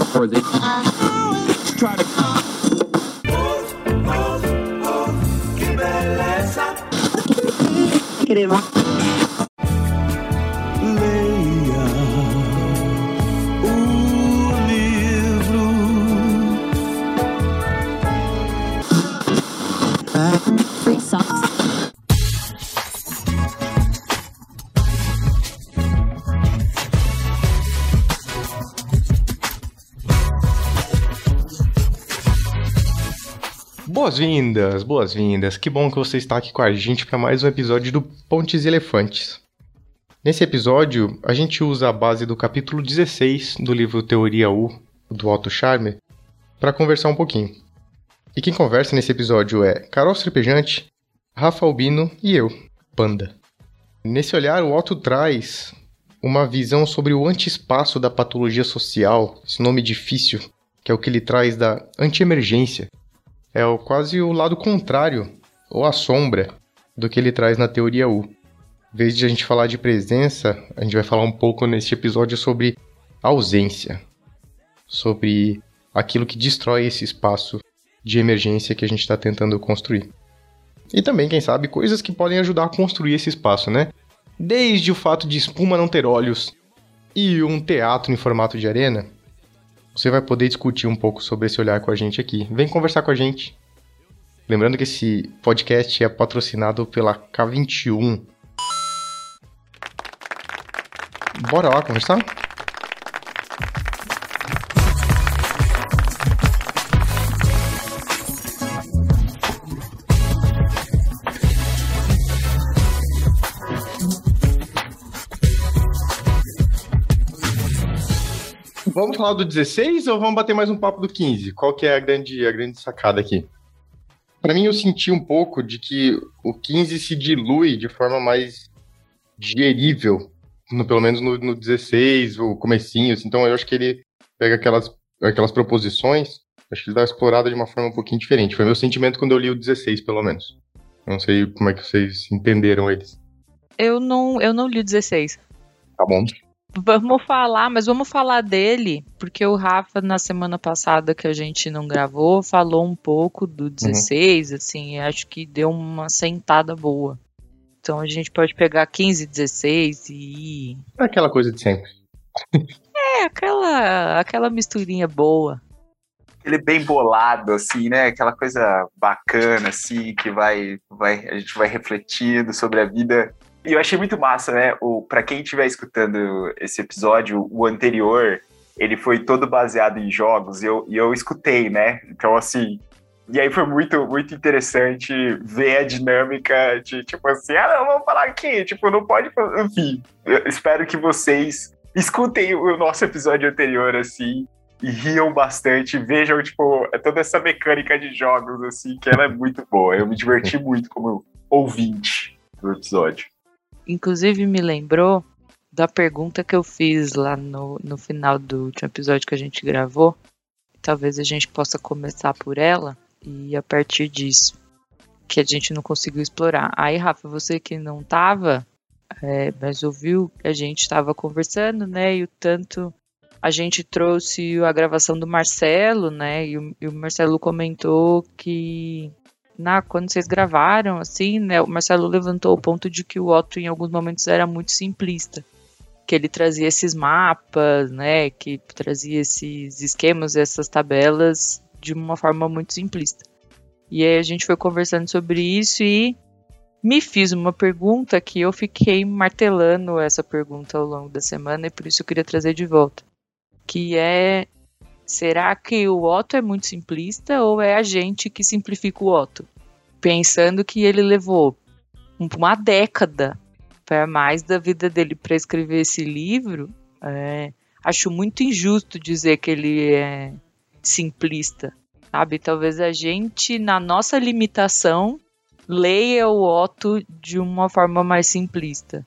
for the try to queremos Boas-vindas, boas-vindas. Que bom que você está aqui com a gente para mais um episódio do Pontes e Elefantes. Nesse episódio, a gente usa a base do capítulo 16 do livro Teoria U, do Otto Scharmer, para conversar um pouquinho. E quem conversa nesse episódio é Carol Serpejante, Rafa Albino e eu, Panda. Nesse olhar, o Otto traz uma visão sobre o anti-espaço da patologia social, esse nome difícil, que é o que ele traz da anti-emergência, é o, quase o lado contrário, ou a sombra, do que ele traz na teoria U. Em vez de a gente falar de presença, a gente vai falar um pouco neste episódio sobre ausência, sobre aquilo que destrói esse espaço de emergência que a gente está tentando construir. E também, quem sabe, coisas que podem ajudar a construir esse espaço, né? Desde o fato de espuma não ter olhos e um teatro em formato de arena, você vai poder discutir um pouco sobre esse olhar com a gente aqui. Vem conversar com a gente. Lembrando que esse podcast é patrocinado pela K21. Bora lá conversar? Vamos falar do 16 ou vamos bater mais um papo do 15? Qual que é a grande, a grande sacada aqui? Para mim, eu senti um pouco de que o 15 se dilui de forma mais digerível, no, pelo menos no, no 16, o comecinho, assim. então eu acho que ele pega aquelas, aquelas proposições, acho que ele dá uma explorada de uma forma um pouquinho diferente. Foi meu sentimento quando eu li o 16, pelo menos. Não sei como é que vocês entenderam eles. Eu não, eu não li o 16. Tá bom. Vamos falar, mas vamos falar dele, porque o Rafa, na semana passada que a gente não gravou, falou um pouco do 16, assim, e acho que deu uma sentada boa. Então a gente pode pegar 15, 16 e. É aquela coisa de sempre. É, aquela, aquela misturinha boa. Ele bem bolado, assim, né? Aquela coisa bacana, assim, que vai, vai, a gente vai refletindo sobre a vida. E eu achei muito massa, né? O, pra quem estiver escutando esse episódio, o anterior, ele foi todo baseado em jogos e eu, e eu escutei, né? Então, assim. E aí foi muito, muito interessante ver a dinâmica de, tipo assim, ah, não, vamos falar aqui, tipo, não pode. Enfim, eu espero que vocês escutem o nosso episódio anterior, assim, e riam bastante, vejam, tipo, toda essa mecânica de jogos, assim, que ela é muito boa. Eu me diverti muito como ouvinte do episódio. Inclusive me lembrou da pergunta que eu fiz lá no, no final do último episódio que a gente gravou. Talvez a gente possa começar por ela e a partir disso que a gente não conseguiu explorar. Aí, Rafa, você que não tava, é, mas ouviu a gente estava conversando, né? E o tanto a gente trouxe a gravação do Marcelo, né? E o, e o Marcelo comentou que na, quando vocês gravaram, assim, né? O Marcelo levantou o ponto de que o Otto em alguns momentos era muito simplista. Que ele trazia esses mapas, né? Que trazia esses esquemas, essas tabelas de uma forma muito simplista. E aí a gente foi conversando sobre isso e me fiz uma pergunta que eu fiquei martelando essa pergunta ao longo da semana e por isso eu queria trazer de volta. Que é será que o Otto é muito simplista ou é a gente que simplifica o Otto? Pensando que ele levou uma década para mais da vida dele para escrever esse livro, é, acho muito injusto dizer que ele é simplista, sabe? Talvez a gente, na nossa limitação, leia o Otto de uma forma mais simplista.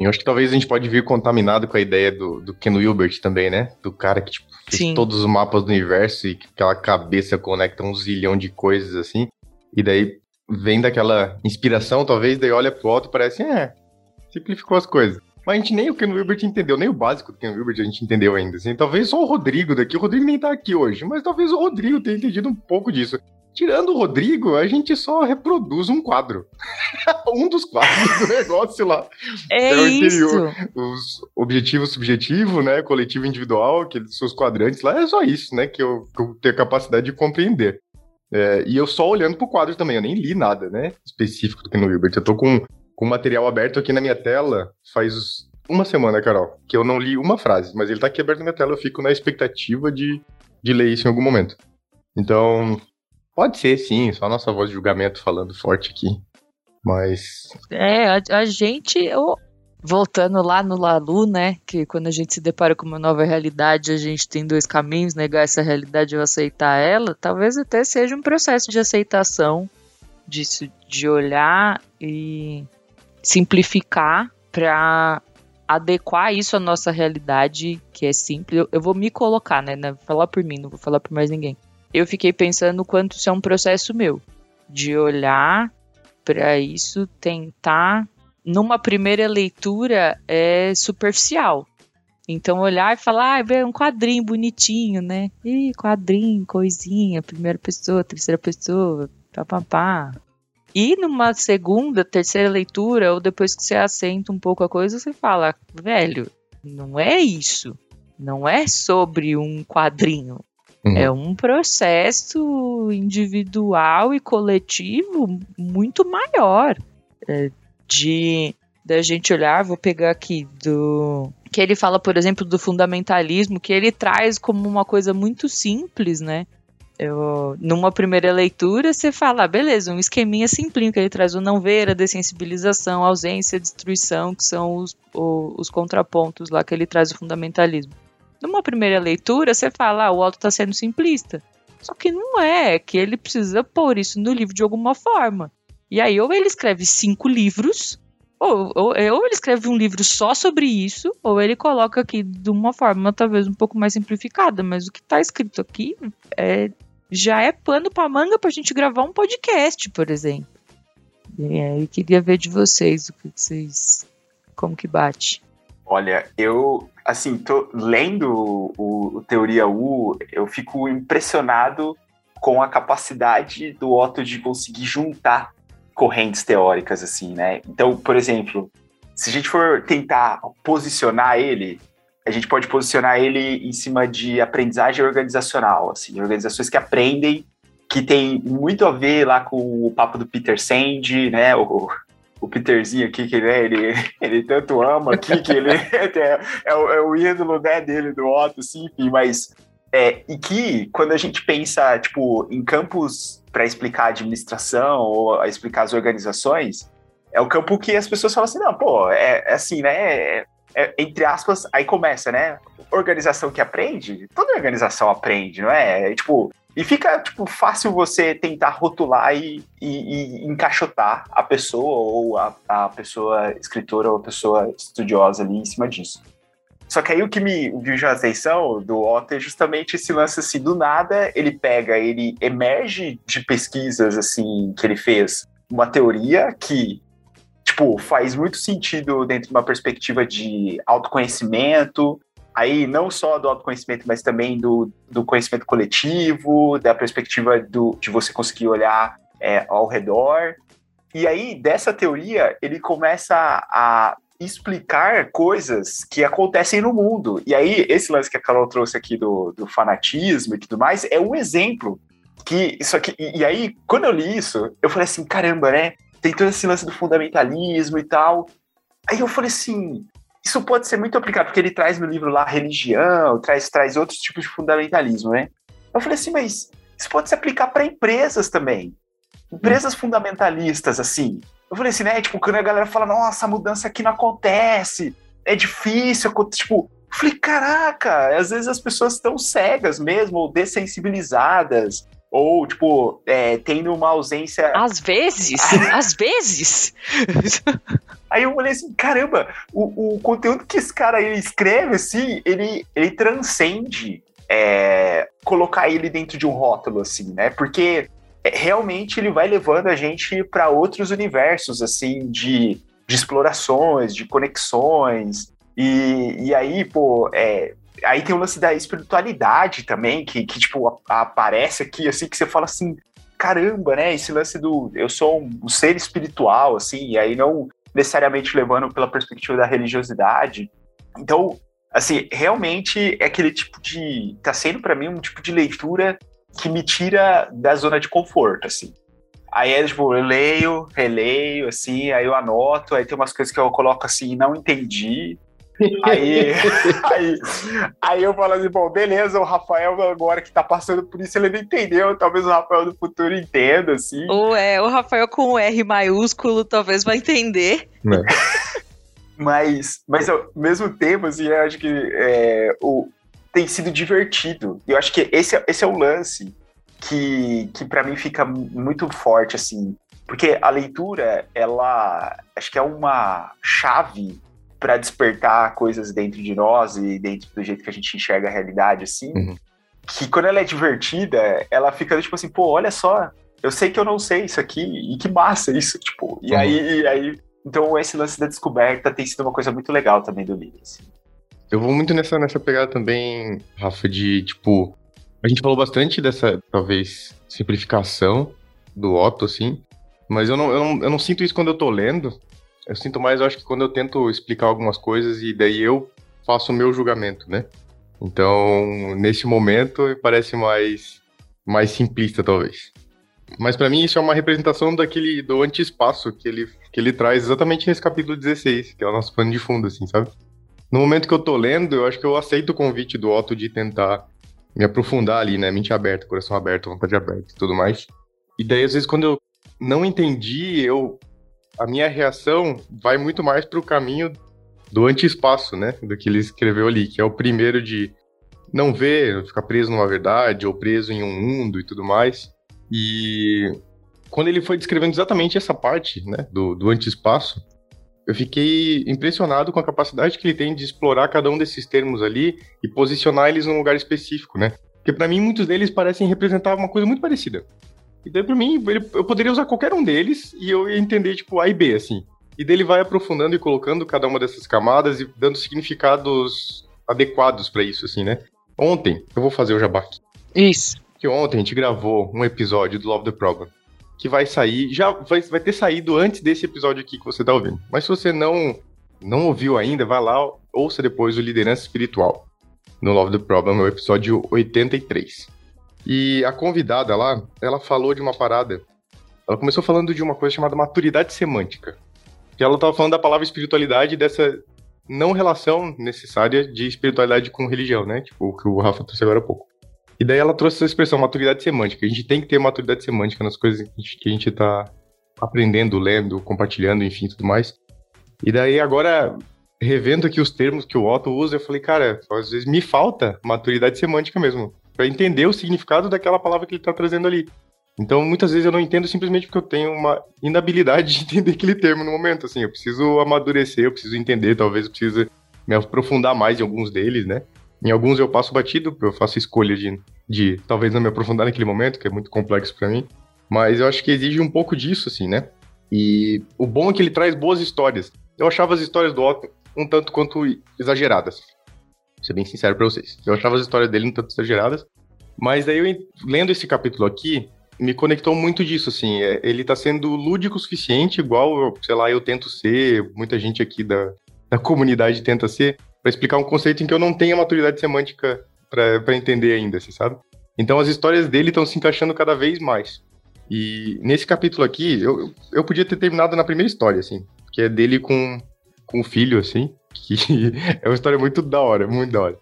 Eu acho que talvez a gente pode vir contaminado com a ideia do, do Ken Wilbert também, né? Do cara que tipo, Sim. todos os mapas do universo e que aquela cabeça conecta um zilhão de coisas assim. E daí vem daquela inspiração, talvez, daí olha pro alto e parece, é, simplificou as coisas. Mas a gente nem o Ken Wilbert entendeu, nem o básico do Ken Wilbert a gente entendeu ainda. Assim. Talvez só o Rodrigo daqui, o Rodrigo nem tá aqui hoje, mas talvez o Rodrigo tenha entendido um pouco disso. Tirando o Rodrigo, a gente só reproduz um quadro. um dos quadros do negócio lá. É o isso. interior. Os objetivos subjetivo, né? Coletivo individual, aqueles seus quadrantes lá, é só isso, né? Que eu, que eu tenho a capacidade de compreender. É, e eu só olhando pro quadro também, eu nem li nada, né? Específico do Ken Wilbert. Eu tô com, com o material aberto aqui na minha tela faz uma semana, Carol, que eu não li uma frase, mas ele tá aqui aberto na minha tela, eu fico na expectativa de, de ler isso em algum momento. Então, pode ser sim, só a nossa voz de julgamento falando forte aqui. Mas. É, a, a gente. ô, voltando lá no Lalu, né? Que quando a gente se depara com uma nova realidade, a gente tem dois caminhos: negar essa realidade ou aceitar ela. Talvez até seja um processo de aceitação, disso, de olhar e simplificar para adequar isso à nossa realidade, que é simples. Eu, eu vou me colocar, né? Vou falar por mim, não vou falar por mais ninguém. Eu fiquei pensando quanto isso é um processo meu, de olhar para isso, tentar. Numa primeira leitura é superficial. Então olhar e falar, ah, é um quadrinho bonitinho, né? Ih, quadrinho, coisinha, primeira pessoa, terceira pessoa, papapá. E numa segunda, terceira leitura, ou depois que você assenta um pouco a coisa, você fala, velho, não é isso. Não é sobre um quadrinho. Uhum. É um processo individual e coletivo muito maior. É, de da gente olhar, vou pegar aqui do que ele fala, por exemplo, do fundamentalismo, que ele traz como uma coisa muito simples, né? Eu, numa primeira leitura, você fala, ah, beleza, um esqueminha simplinho que ele traz o não ver, a dessensibilização, a ausência, a destruição, que são os, o- os contrapontos lá que ele traz o fundamentalismo. Numa primeira leitura, você fala, ah, o auto está sendo simplista. Só que não é, é que ele precisa pôr isso no livro de alguma forma. E aí, ou ele escreve cinco livros, ou, ou, ou ele escreve um livro só sobre isso, ou ele coloca aqui de uma forma talvez um pouco mais simplificada, mas o que está escrito aqui é, já é pano para manga para a gente gravar um podcast, por exemplo. E aí, queria ver de vocês o que vocês. Como que bate. Olha, eu, assim, tô lendo o, o Teoria U, eu fico impressionado com a capacidade do Otto de conseguir juntar correntes teóricas, assim, né? Então, por exemplo, se a gente for tentar posicionar ele, a gente pode posicionar ele em cima de aprendizagem organizacional, assim, organizações que aprendem, que tem muito a ver lá com o papo do Peter Sand, né? O, o Peterzinho aqui, que né, ele, ele tanto ama aqui, que ele é, é o, é o ídolo né, dele, do Otto, assim, enfim, mas. É, e que quando a gente pensa, tipo, em campos para explicar a administração ou a explicar as organizações, é o campo que as pessoas falam assim, não, pô, é, é assim, né? É, é, entre aspas, aí começa, né? Organização que aprende, toda organização aprende, não é? É, tipo, e fica tipo, fácil você tentar rotular e, e- e encaixotar a pessoa ou a, a pessoa escritora ou a pessoa estudiosa ali em cima disso. Só que aí o que me viu a atenção do Otto é justamente esse lance assim, do nada ele pega, ele emerge de pesquisas assim que ele fez uma teoria que tipo faz muito sentido dentro de uma perspectiva de autoconhecimento, aí não só do autoconhecimento, mas também do, do conhecimento coletivo, da perspectiva do, de você conseguir olhar é, ao redor. E aí, dessa teoria, ele começa a explicar coisas que acontecem no mundo. E aí, esse lance que a Carol trouxe aqui do, do fanatismo e tudo mais, é um exemplo. Que isso aqui, e, e aí, quando eu li isso, eu falei assim: caramba, né? Tem todo esse lance do fundamentalismo e tal. Aí eu falei assim: isso pode ser muito aplicado, porque ele traz no livro lá religião, traz, traz outros tipos de fundamentalismo, né? Eu falei assim, mas isso pode se aplicar para empresas também. Empresas fundamentalistas, assim. Eu falei assim, né? Tipo, quando a galera fala, nossa, a mudança aqui não acontece, é difícil, aconte-" tipo. Eu falei, caraca, às vezes as pessoas estão cegas mesmo, ou dessensibilizadas, ou, tipo, é, tendo uma ausência Às vezes, às vezes. Aí eu olhei assim, caramba, o, o conteúdo que esse cara ele escreve, assim, ele, ele transcende é, colocar ele dentro de um rótulo, assim, né? Porque é, realmente ele vai levando a gente para outros universos, assim, de de explorações, de conexões. E, e aí, pô, é, aí tem o lance da espiritualidade também, que, que tipo, aparece aqui, assim, que você fala assim, caramba, né? Esse lance do eu sou um, um ser espiritual, assim, e aí não necessariamente levando pela perspectiva da religiosidade. Então, assim, realmente é aquele tipo de. tá sendo para mim um tipo de leitura que me tira da zona de conforto, assim. Aí é tipo, eu leio, releio, assim, aí eu anoto, aí tem umas coisas que eu coloco assim, não entendi. Aí, aí, aí eu falo assim, bom, beleza, o Rafael agora que tá passando por isso, ele não entendeu, talvez o Rafael do futuro entenda, assim. Ou é, o Rafael com o R maiúsculo talvez vai entender. É. mas, mas ao mesmo tempo, assim, eu acho que é, o, tem sido divertido. Eu acho que esse, esse é o lance que, que para mim fica muito forte, assim. Porque a leitura, ela acho que é uma chave para despertar coisas dentro de nós e dentro do jeito que a gente enxerga a realidade, assim. Uhum. Que quando ela é divertida, ela fica tipo assim, pô, olha só, eu sei que eu não sei isso aqui, e que massa isso, tipo. E Uhum. aí, e aí, então esse lance da descoberta tem sido uma coisa muito legal também do livro, assim. Eu vou muito nessa, nessa pegada também, Rafa, de tipo. A gente falou bastante dessa, talvez, simplificação do Otto, assim. Mas eu não, eu não, eu não sinto isso quando eu tô lendo. Eu sinto mais, eu acho que quando eu tento explicar algumas coisas e daí eu faço o meu julgamento, né? Então, nesse momento, me parece mais, mais simplista, talvez. Mas pra mim isso é uma representação daquele do anti-espaço que ele, que ele traz exatamente nesse capítulo 16, que é o nosso pano de fundo, assim, sabe? No momento que eu tô lendo, eu acho que eu aceito o convite do Otto de tentar me aprofundar ali, né? Mente aberta, coração aberto, vontade aberta e tudo mais. E daí, às vezes, quando eu não entendi, eu a minha reação vai muito mais pro caminho do anti-espaço, né? Do que ele escreveu ali, que é o primeiro de não ver, ficar preso numa verdade, ou preso em um mundo e tudo mais. E quando ele foi descrevendo exatamente essa parte, né, do, do anti-espaço, eu fiquei impressionado com a capacidade que ele tem de explorar cada um desses termos ali e posicionar eles num lugar específico, né? Porque para mim muitos deles parecem representar uma coisa muito parecida. E daí pra mim, ele, eu poderia usar qualquer um deles e eu ia entender, tipo, A e B, assim. E daí ele vai aprofundando e colocando cada uma dessas camadas e dando significados adequados para isso, assim, né? Ontem, eu vou fazer o jabá aqui. Isso. Que ontem a gente gravou um episódio do Love the Problem. Que vai sair, já vai, vai ter saído antes desse episódio aqui que você tá ouvindo. Mas se você não, não ouviu ainda, vai lá, ouça depois o Liderança Espiritual. No Love the Problem, é o episódio 83. E a convidada lá, ela falou de uma parada. Ela começou falando de uma coisa chamada maturidade semântica. Que ela tava falando da palavra espiritualidade dessa não relação necessária de espiritualidade com religião, né? Tipo, o que o Rafa trouxe agora há pouco. E daí ela trouxe essa expressão, maturidade semântica. A gente tem que ter maturidade semântica nas coisas que a gente, que a gente tá aprendendo, lendo, compartilhando, enfim, tudo mais. E daí agora, revendo aqui os termos que o Otto usa, eu falei, cara, às vezes me falta maturidade semântica mesmo, para entender o significado daquela palavra que ele tá trazendo ali. Então, muitas vezes eu não entendo simplesmente porque eu tenho uma inabilidade de entender aquele termo no momento, assim, eu preciso amadurecer, eu preciso entender, talvez eu precise me aprofundar mais em alguns deles, né? Em alguns eu passo batido, eu faço escolha de, de talvez não me aprofundar naquele momento, que é muito complexo para mim, mas eu acho que exige um pouco disso, assim, né? E o bom é que ele traz boas histórias. Eu achava as histórias do Otto um tanto quanto exageradas. Ser bem sincero pra vocês. Eu achava as histórias dele um tanto exageradas. Mas daí, eu, lendo esse capítulo aqui, me conectou muito disso, assim. É, ele tá sendo lúdico o suficiente, igual, sei lá, eu tento ser, muita gente aqui da, da comunidade tenta ser, para explicar um conceito em que eu não tenho a maturidade semântica para entender ainda, assim, sabe? Então as histórias dele estão se encaixando cada vez mais. E nesse capítulo aqui, eu, eu podia ter terminado na primeira história, assim, que é dele com, com o filho, assim, que é uma história muito da hora, muito da hora.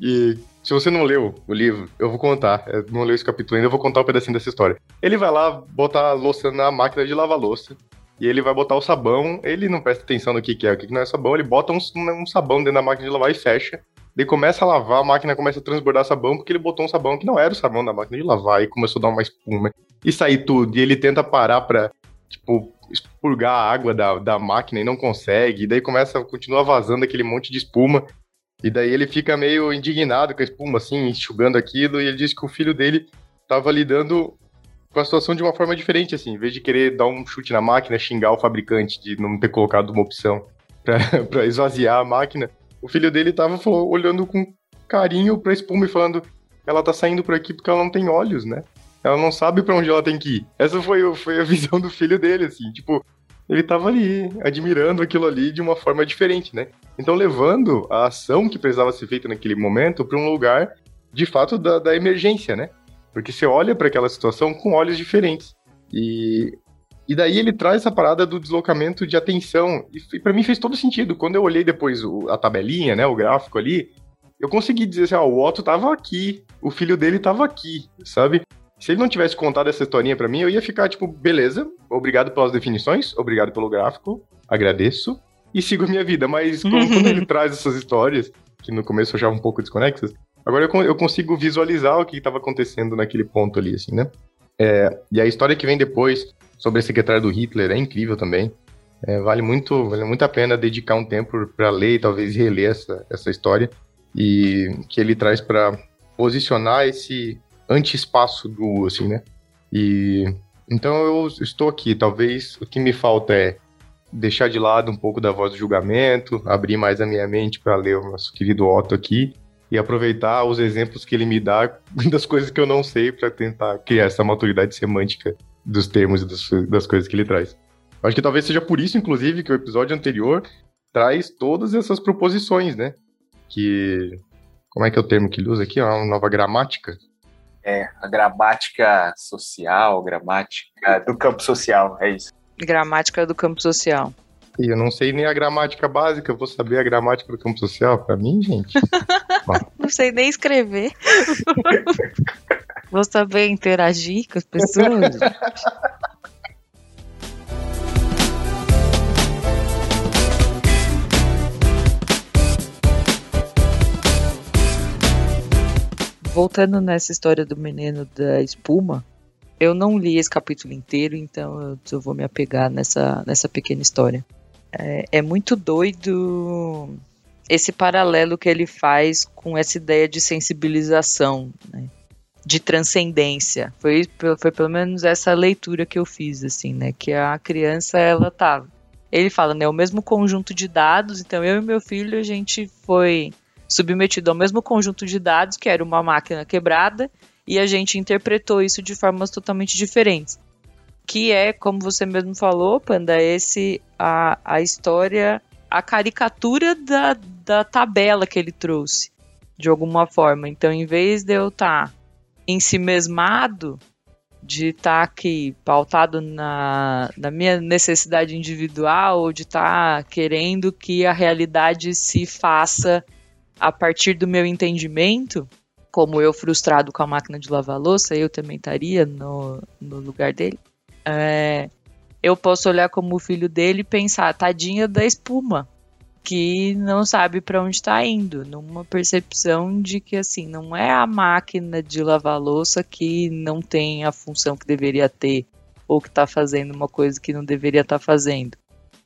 E se você não leu o livro, eu vou contar. Eu não leu esse capítulo ainda, eu vou contar um pedacinho dessa história. Ele vai lá botar a louça na máquina de lavar louça. E ele vai botar o sabão, ele não presta atenção no que, que é, o que, que não é sabão, ele bota um, um sabão dentro da máquina de lavar e fecha. Daí começa a lavar, a máquina começa a transbordar sabão, porque ele botou um sabão que não era o sabão da máquina de lavar, e começou a dar uma espuma. E sair tudo, e ele tenta parar pra, tipo, expurgar a água da, da máquina e não consegue, e daí começa, continua vazando aquele monte de espuma. E daí ele fica meio indignado com a espuma, assim, enxugando aquilo, e ele diz que o filho dele tava lhe dando com a situação de uma forma diferente, assim. Em vez de querer dar um chute na máquina, xingar o fabricante de não ter colocado uma opção pra esvaziar a máquina, o filho dele tava falou, olhando com carinho pra espuma e falando: ela tá saindo por aqui porque ela não tem olhos, né? Ela não sabe pra onde ela tem que ir. Essa foi, foi a visão do filho dele, assim. Tipo, ele tava ali, admirando aquilo ali de uma forma diferente, né? Então, levando a ação que precisava ser feita naquele momento pra um lugar, de fato, da, da emergência, né? Porque você olha pra aquela situação com olhos diferentes. E, e daí ele traz essa parada do deslocamento de atenção. E, e para mim fez todo sentido. Quando eu olhei depois o- a tabelinha, né, o gráfico ali, eu consegui dizer assim, ó, o Otto tava aqui, o filho dele tava aqui, sabe? Se ele não tivesse contado essa historinha pra mim, eu ia ficar tipo, beleza, obrigado pelas definições, obrigado pelo gráfico, agradeço e sigo a minha vida. Mas quando, quando ele traz essas histórias, que no começo eu achava um pouco desconexas, agora eu, eu consigo visualizar o que estava acontecendo naquele ponto ali, assim, né? É, e a história que vem depois sobre a secretária do Hitler é incrível também. É, vale, muito, vale muito a pena dedicar um tempo para ler e talvez reler essa, essa história e que ele traz para posicionar esse anti-espaço do assim, né? E então eu estou aqui. Talvez o que me falta é deixar de lado um pouco da voz do julgamento, abrir mais a minha mente para ler o nosso querido Otto aqui e aproveitar os exemplos que ele me dá das coisas que eu não sei para tentar criar essa maturidade semântica dos termos e das, coisas que ele traz. Acho que talvez seja por isso, inclusive, que o episódio anterior traz todas essas proposições, né? Que. Como é que é o termo que ele usa aqui? Uma nova gramática? É, a gramática social, gramática do campo social, é isso. Gramática do campo social. E eu não sei nem a gramática básica, eu vou saber a gramática do campo social? Pra mim, gente. Não sei nem escrever. Vou saber interagir com as pessoas. Voltando nessa história do menino da espuma, eu não li esse capítulo inteiro, então eu, vou me apegar nessa, nessa pequena história. É, é muito doido esse paralelo que ele faz com essa ideia de sensibilização, né? de transcendência. Foi, foi pelo menos essa leitura que eu fiz, assim, né? Que a criança, ela tá. Ele fala, né? O mesmo conjunto de dados, então eu e meu filho, a gente foi submetido ao mesmo conjunto de dados, que era uma máquina quebrada, e a gente interpretou isso de formas totalmente diferentes. Que é, como você mesmo falou, Panda, esse a, a história, a caricatura da, da tabela que ele trouxe, de alguma forma. Então, em vez de eu estar em si mesmado, de estar aqui pautado na, na minha necessidade individual, ou de estar querendo que a realidade se faça a partir do meu entendimento, como eu frustrado com a máquina de lavar louça, eu também estaria no, no lugar dele. É, eu posso olhar como filho dele e pensar, tadinha da espuma, que não sabe para onde está indo, numa percepção de que assim não é a máquina de lavar louça que não tem a função que deveria ter ou que está fazendo uma coisa que não deveria estar tá fazendo.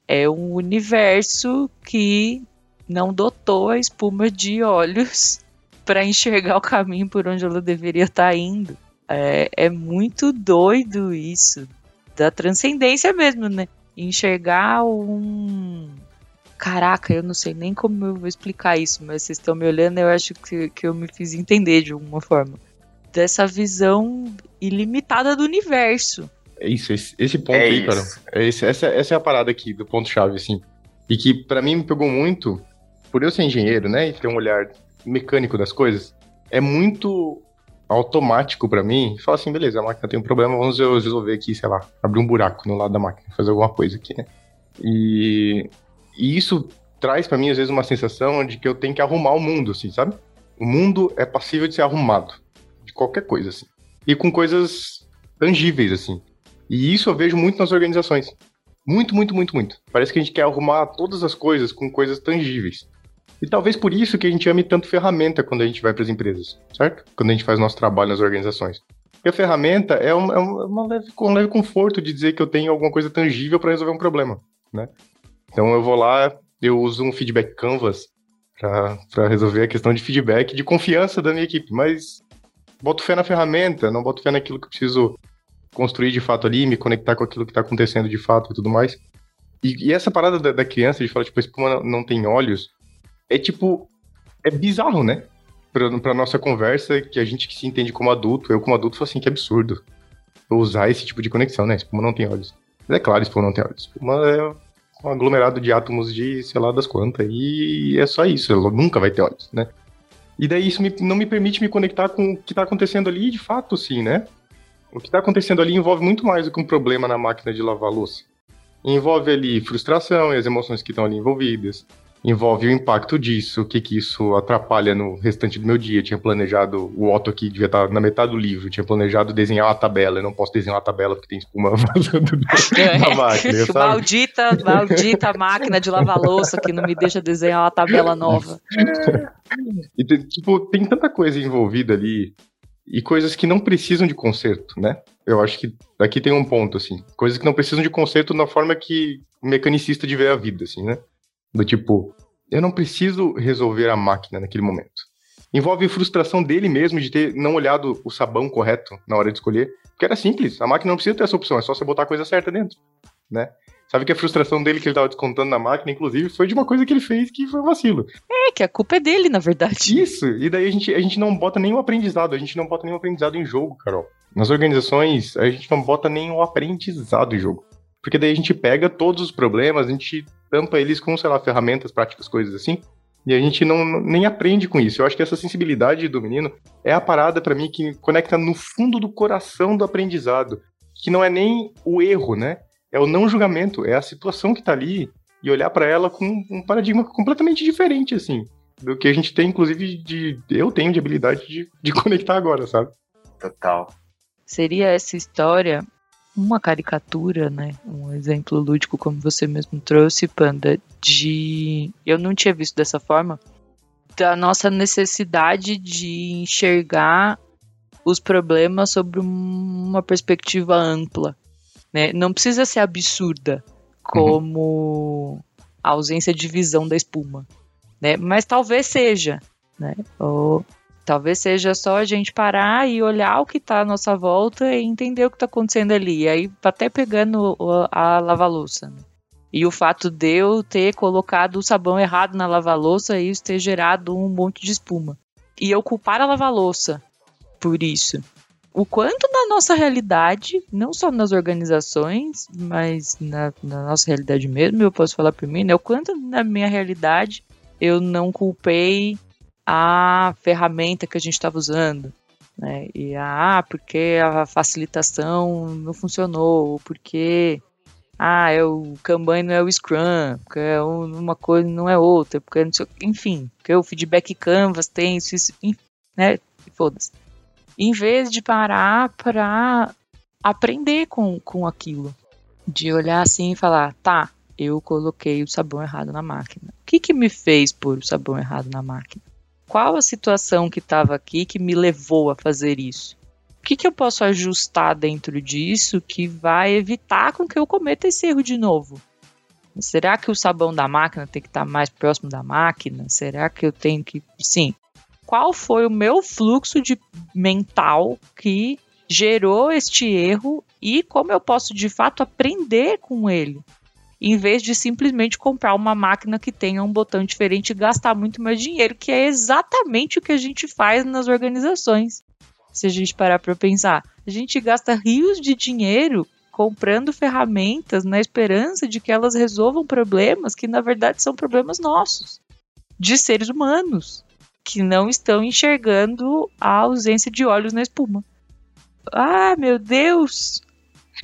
É um universo que não dotou a espuma de olhos para enxergar o caminho por onde ela deveria estar tá indo. É, é muito doido isso da transcendência mesmo, né? Enxergar um Caraca, eu não sei nem como eu vou explicar isso, mas vocês estão me olhando, eu acho que, que eu me fiz entender de alguma forma. Dessa visão ilimitada do universo. É isso, esse, esse ponto É aí, cara. isso. É esse- essa, essa é a parada aqui do ponto-chave, assim. E que pra mim me pegou muito, por eu ser engenheiro, né, e ter um olhar mecânico das coisas, é muito automático pra mim. Falar assim, beleza, a máquina tem um problema, vamos resolver aqui, sei lá, abrir um buraco no lado da máquina, fazer alguma coisa aqui, né? E, e isso traz pra mim, às vezes, uma sensação de que eu tenho que arrumar o mundo, assim, sabe? O mundo é passível de ser arrumado, de qualquer coisa, assim. E com coisas tangíveis, assim. E isso eu vejo muito nas organizações. Muito, muito, muito, muito. Parece que a gente quer arrumar todas as coisas com coisas tangíveis. E talvez por isso que a gente ame tanto ferramenta quando a gente vai para as empresas, certo? Quando a gente faz nosso trabalho nas organizações. Porque a ferramenta é, um, é uma, uma leve, um leve conforto de dizer que eu tenho alguma coisa tangível para resolver um problema, né? Então eu vou lá, eu uso um feedback canvas para resolver a questão de feedback, de confiança da minha equipe, mas boto fé na ferramenta, não boto fé naquilo que eu preciso construir de fato ali, me conectar com aquilo que tá acontecendo de fato e tudo mais. E, e essa parada da, da, criança de falar, tipo, a espuma não, não tem olhos, é tipo, é bizarro, né? Pra, pra nossa conversa, que a gente que se entende como adulto, eu como adulto, falo assim, que absurdo. Usar esse tipo de conexão, né? Espuma não tem olhos. Mas é claro, espuma não tem olhos. Espuma é um aglomerado de átomos de sei lá das quantas, e é só isso, ela nunca vai ter olhos, né? E daí isso me, não me permite me conectar com o que está acontecendo ali de fato, sim, né? O que está acontecendo ali envolve muito mais do que um problema na máquina de lavar louça. Envolve ali frustração e as emoções que estão ali envolvidas envolve o impacto disso, o que que isso atrapalha no restante do meu dia. Eu tinha planejado, o Otto aqui devia estar na metade do livro, eu tinha planejado desenhar uma tabela, eu não posso desenhar uma tabela porque tem espuma vazando da máquina, sabe? Maldita, maldita máquina de lavar louça que não me deixa desenhar uma tabela nova. e, tipo, tem tanta coisa envolvida ali, e coisas que não precisam de conserto, né? Eu acho que aqui tem um ponto, assim. Coisas que não precisam de conserto na forma que o mecanicista de ver a vida, assim, né? Do tipo, eu não preciso resolver a máquina naquele momento. Envolve frustração dele mesmo de ter não olhado o sabão correto na hora de escolher. Porque era simples, a máquina não precisa ter essa opção, é só você botar a coisa certa dentro, né? Sabe que a frustração dele que ele estava descontando na máquina, inclusive, foi de uma coisa que ele fez que foi um vacilo. É, que a culpa é dele, na verdade. Isso, e daí a gente, a gente não bota nenhum aprendizado, a gente não bota nenhum aprendizado em jogo, Carol. Nas organizações, a gente não bota nenhum aprendizado em jogo. Porque daí a gente pega todos os problemas, a gente tampa eles com, sei lá, ferramentas, práticas, coisas assim. E a gente não nem aprende com isso. Eu acho que essa sensibilidade do menino é a parada para mim que conecta no fundo do coração do aprendizado, que não é nem o erro, né? É o não julgamento, é a situação que tá ali e olhar para ela com um paradigma completamente diferente assim, do que a gente tem inclusive de eu tenho de habilidade de, de conectar agora, sabe? Total. Seria essa história uma caricatura, né? Um exemplo lúdico, como você mesmo trouxe, Panda, de. Eu não tinha visto dessa forma. Da nossa necessidade de enxergar os problemas sobre uma perspectiva ampla. Né? Não precisa ser absurda, como uhum. a ausência de visão da espuma. Né? Mas talvez seja. Né? Ou Talvez seja só a gente parar e olhar o que está à nossa volta e entender o que está acontecendo ali. E aí, até pegando a lava-louça. Né? E o fato de eu ter colocado o sabão errado na lava-louça e isso ter gerado um monte de espuma. E eu culpar a lava-louça por isso. O quanto na nossa realidade, não só nas organizações, mas na, na nossa realidade mesmo, eu posso falar por mim, né? O quanto na minha realidade eu não culpei a ferramenta que a gente estava usando. Né? E ah, porque a facilitação não funcionou, porque ah, é o Kanban não é o Scrum, porque é uma coisa não é outra, porque não sei, enfim, porque o feedback Canvas tem isso, isso né? Foda-se. Em vez de parar para aprender com, com aquilo, de olhar assim e falar, tá, eu coloquei o sabão errado na máquina. O que que me fez pôr o sabão errado na máquina? Qual a situação que estava aqui que me levou a fazer isso? O que, que eu posso ajustar dentro disso que vai evitar com que eu cometa esse erro de novo? Será que o sabão da máquina tem que estar mais próximo da máquina? Será que eu tenho que. Sim. Qual foi o meu fluxo de mental que gerou este erro e como eu posso de fato aprender com ele? Em vez de simplesmente comprar uma máquina que tenha um botão diferente e gastar muito mais dinheiro, que é exatamente o que a gente faz nas organizações. Se a gente parar para pensar, a gente gasta rios de dinheiro comprando ferramentas na esperança de que elas resolvam problemas que na verdade são problemas nossos, de seres humanos, que não estão enxergando a ausência de olhos na espuma. Ah, meu Deus!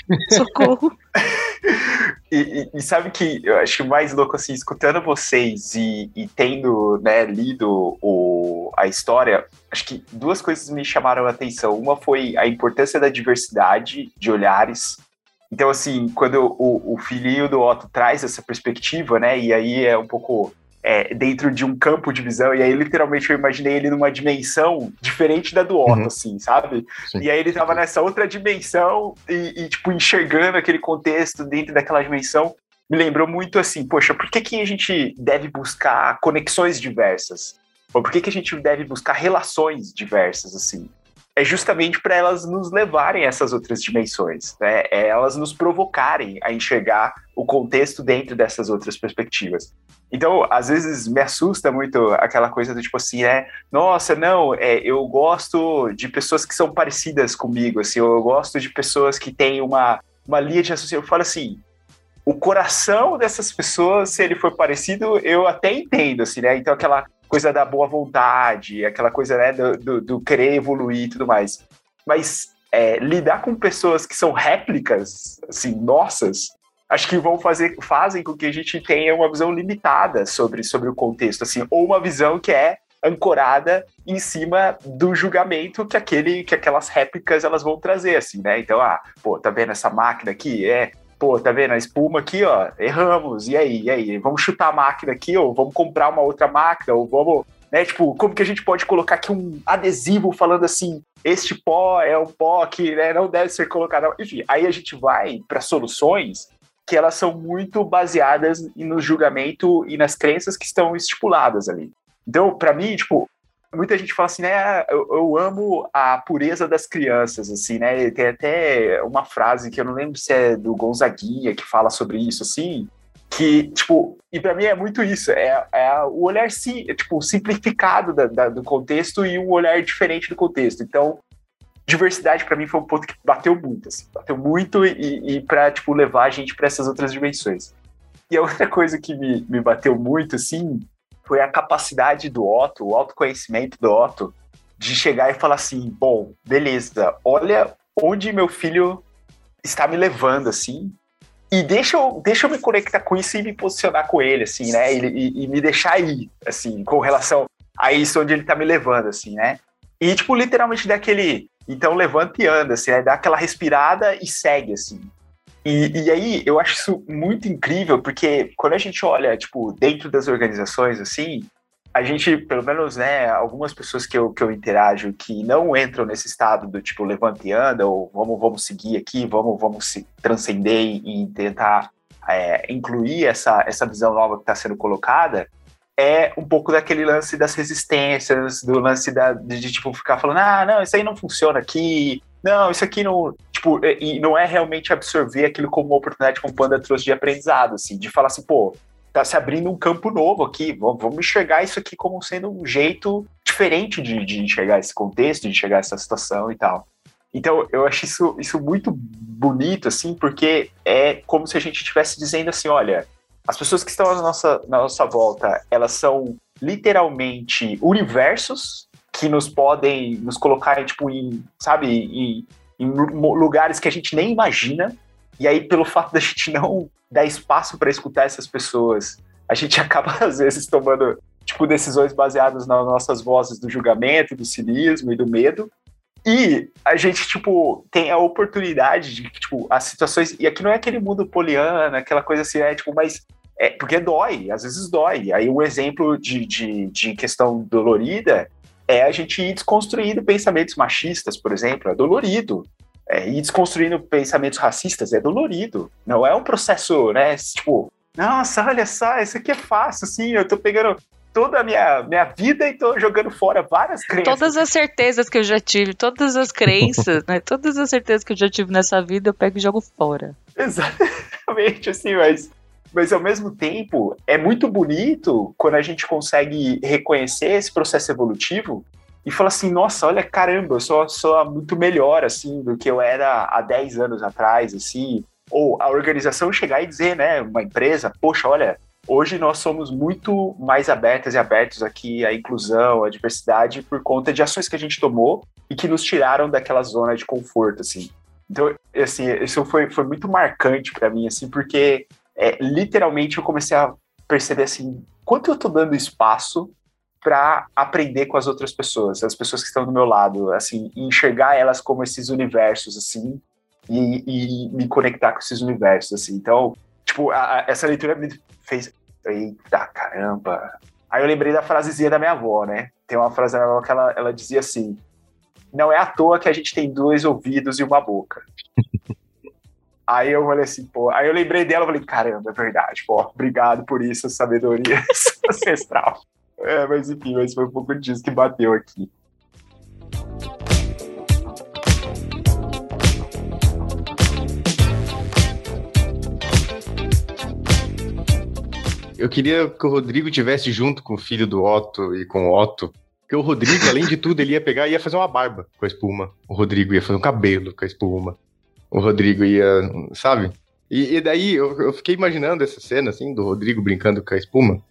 Socorro! e, e, e, sabe que eu acho mais louco assim, escutando vocês e, e tendo né, lido o, a história, acho que duas coisas me chamaram a atenção. Uma foi a importância da diversidade de olhares. Então, assim, quando o, o filhinho do Otto traz essa perspectiva, né? E aí é um pouco é, dentro de um campo de visão, e aí literalmente eu imaginei ele numa dimensão diferente da do Otto, uhum. assim, sabe? Sim. E aí ele tava nessa outra dimensão e, e, tipo, enxergando aquele contexto dentro daquela dimensão. Me lembrou muito assim, poxa, por que, que a gente deve buscar conexões diversas? Ou por que, que a gente deve buscar relações diversas, assim? É justamente para elas nos levarem a essas outras dimensões, né? É elas nos provocarem a enxergar o contexto dentro dessas outras perspectivas. Então, às vezes me assusta muito aquela coisa do tipo assim, é, nossa, não, é, eu gosto de pessoas que são parecidas comigo, assim, eu gosto de pessoas que têm uma, uma linha de raciocínio. Eu falo assim, o coração dessas pessoas, se ele for parecido, eu até entendo, assim, né? Então, aquela coisa da boa vontade, aquela coisa, né, do, do, do querer evoluir e tudo mais. Mas é, lidar com pessoas que são réplicas, assim, nossas, acho que vão fazer, fazem com que a gente tenha uma visão limitada sobre, sobre o contexto, assim, ou uma visão que é ancorada em cima do julgamento que aquele que aquelas réplicas elas vão trazer assim, né? Então, ah, pô, tá vendo essa máquina aqui? É, pô, tá vendo a espuma aqui, ó, erramos. E aí? E aí? Vamos chutar a máquina aqui ou vamos comprar uma outra máquina ou vamos, né, tipo, como que a gente pode colocar aqui um adesivo falando assim, este pó é um pó que né, não deve ser colocado. Enfim, aí a gente vai para soluções que elas são muito baseadas no julgamento e nas crenças que estão estipuladas ali. Então, para mim, tipo, muita gente fala assim, né, eu, eu, amo a pureza das crianças, assim, né, tem até uma frase que eu não lembro se é do Gonzaguinha que fala sobre isso, assim, que, tipo, e para mim é muito isso, é, é o olhar, sim, é, tipo, simplificado da, da, do contexto e um olhar diferente do contexto. Então, diversidade para mim foi um ponto que bateu muito, assim, bateu muito e, e para tipo levar a gente para essas outras dimensões. E a outra coisa que me, me bateu muito, assim, foi a capacidade do Otto, o autoconhecimento do Otto, de chegar e falar assim, bom, beleza, olha onde meu filho está me levando, assim, e deixa eu, deixa eu me conectar com isso e me posicionar com ele, assim, né, e, e, e me deixar ir, assim, com relação a isso onde ele está me levando, assim, né. E, tipo, literalmente daquele, então levanta e anda, assim, né? dá aquela respirada e segue, assim. E, e aí eu acho isso muito incrível, porque quando a gente olha, tipo, dentro das organizações, assim, a gente, pelo menos, né, algumas pessoas que eu, que eu interajo que não entram nesse estado do tipo levanta e anda, ou vamos, vamos seguir aqui, vamos, vamos se transcender e, tentar é, incluir essa, essa visão nova que está sendo colocada, é um pouco daquele lance das resistências, do lance da, de, de, tipo, ficar falando, ah, não, isso aí não funciona aqui, não, isso aqui não. Tipo, e não é realmente absorver aquilo como uma oportunidade como o Panda trouxe de aprendizado, assim, de falar assim, pô, tá se abrindo um campo novo aqui, vamos, vamos enxergar isso aqui como sendo um jeito diferente de, de enxergar esse contexto, de enxergar essa situação e tal. Então, eu acho isso, isso muito bonito, assim, porque é como se a gente estivesse dizendo assim, olha, as pessoas que estão na nossa, na nossa volta, elas são literalmente universos que nos podem nos colocar tipo em, sabe, em, em lugares que a gente nem imagina. E aí, pelo fato da gente não dar espaço para escutar essas pessoas, a gente acaba às vezes tomando tipo decisões baseadas nas nossas vozes do julgamento, do cinismo e do medo. E a gente, tipo, tem a oportunidade de, tipo, as situações. E aqui não é aquele mundo poliana, aquela coisa assim, é tipo, mas. É, porque dói, às vezes dói. Aí um exemplo de, de, de questão dolorida é a gente ir desconstruindo pensamentos machistas, por exemplo, é dolorido. É, ir desconstruindo pensamentos racistas é dolorido. Não é um processo, né? Tipo, nossa, olha só, isso aqui é fácil, assim, eu tô pegando toda a minha, minha vida e tô jogando fora várias crenças. Todas as certezas que eu já tive, todas as crenças, né? Todas as certezas que eu já tive nessa vida, eu pego e jogo fora. Exatamente, assim, mas, mas ao mesmo tempo é muito bonito quando a gente consegue reconhecer esse processo evolutivo e falar assim, nossa, olha, caramba, eu sou, sou muito melhor, assim, do que eu era há 10 anos atrás, assim, ou a organização chegar e dizer, né, uma empresa, poxa, olha, Hoje nós somos muito mais abertas e abertos aqui à inclusão, à diversidade, por conta de ações que a gente tomou e que nos tiraram daquela zona de conforto, assim. Então, assim, isso foi, foi muito marcante para mim, assim, porque é, literalmente eu comecei a perceber, assim, quanto eu tô dando espaço para aprender com as outras pessoas, as pessoas que estão do meu lado, assim, enxergar elas como esses universos, assim, e, e me conectar com esses universos, assim. Então, tipo, a, a, essa leitura me fez Eita caramba! Aí eu lembrei da frasezinha da minha avó, né? Tem uma frase da minha avó que ela, ela dizia assim: Não é à toa que a gente tem dois ouvidos e uma boca. Aí eu falei assim, pô. Aí eu lembrei dela, e falei, caramba, é verdade, pô. Obrigado por isso, sabedoria ancestral. É, mas enfim, mas foi um pouco disso que bateu aqui. Eu queria que o Rodrigo tivesse junto com o filho do Otto e com o Otto, porque o Rodrigo, além de tudo, ele ia pegar e ia fazer uma barba com a espuma. O Rodrigo ia fazer um cabelo com a espuma. O Rodrigo ia, sabe? E, e daí eu, eu, fiquei imaginando essa cena, assim, do Rodrigo brincando com a espuma.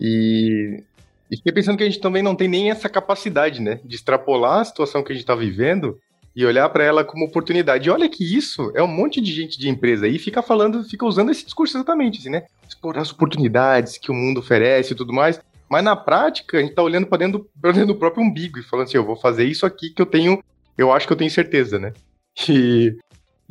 E, e fiquei pensando que a gente também não tem nem essa capacidade, né? De extrapolar a situação que a gente tá vivendo e olhar para ela como oportunidade. E olha que isso é um monte de gente de empresa aí fica falando, fica usando esse discurso exatamente, assim, né? Explorar as oportunidades que o mundo oferece e tudo mais. Mas na prática, a gente tá olhando para dentro, pra dentro do próprio umbigo e falando assim, eu vou fazer isso aqui que eu tenho, eu acho que eu tenho certeza, né? E,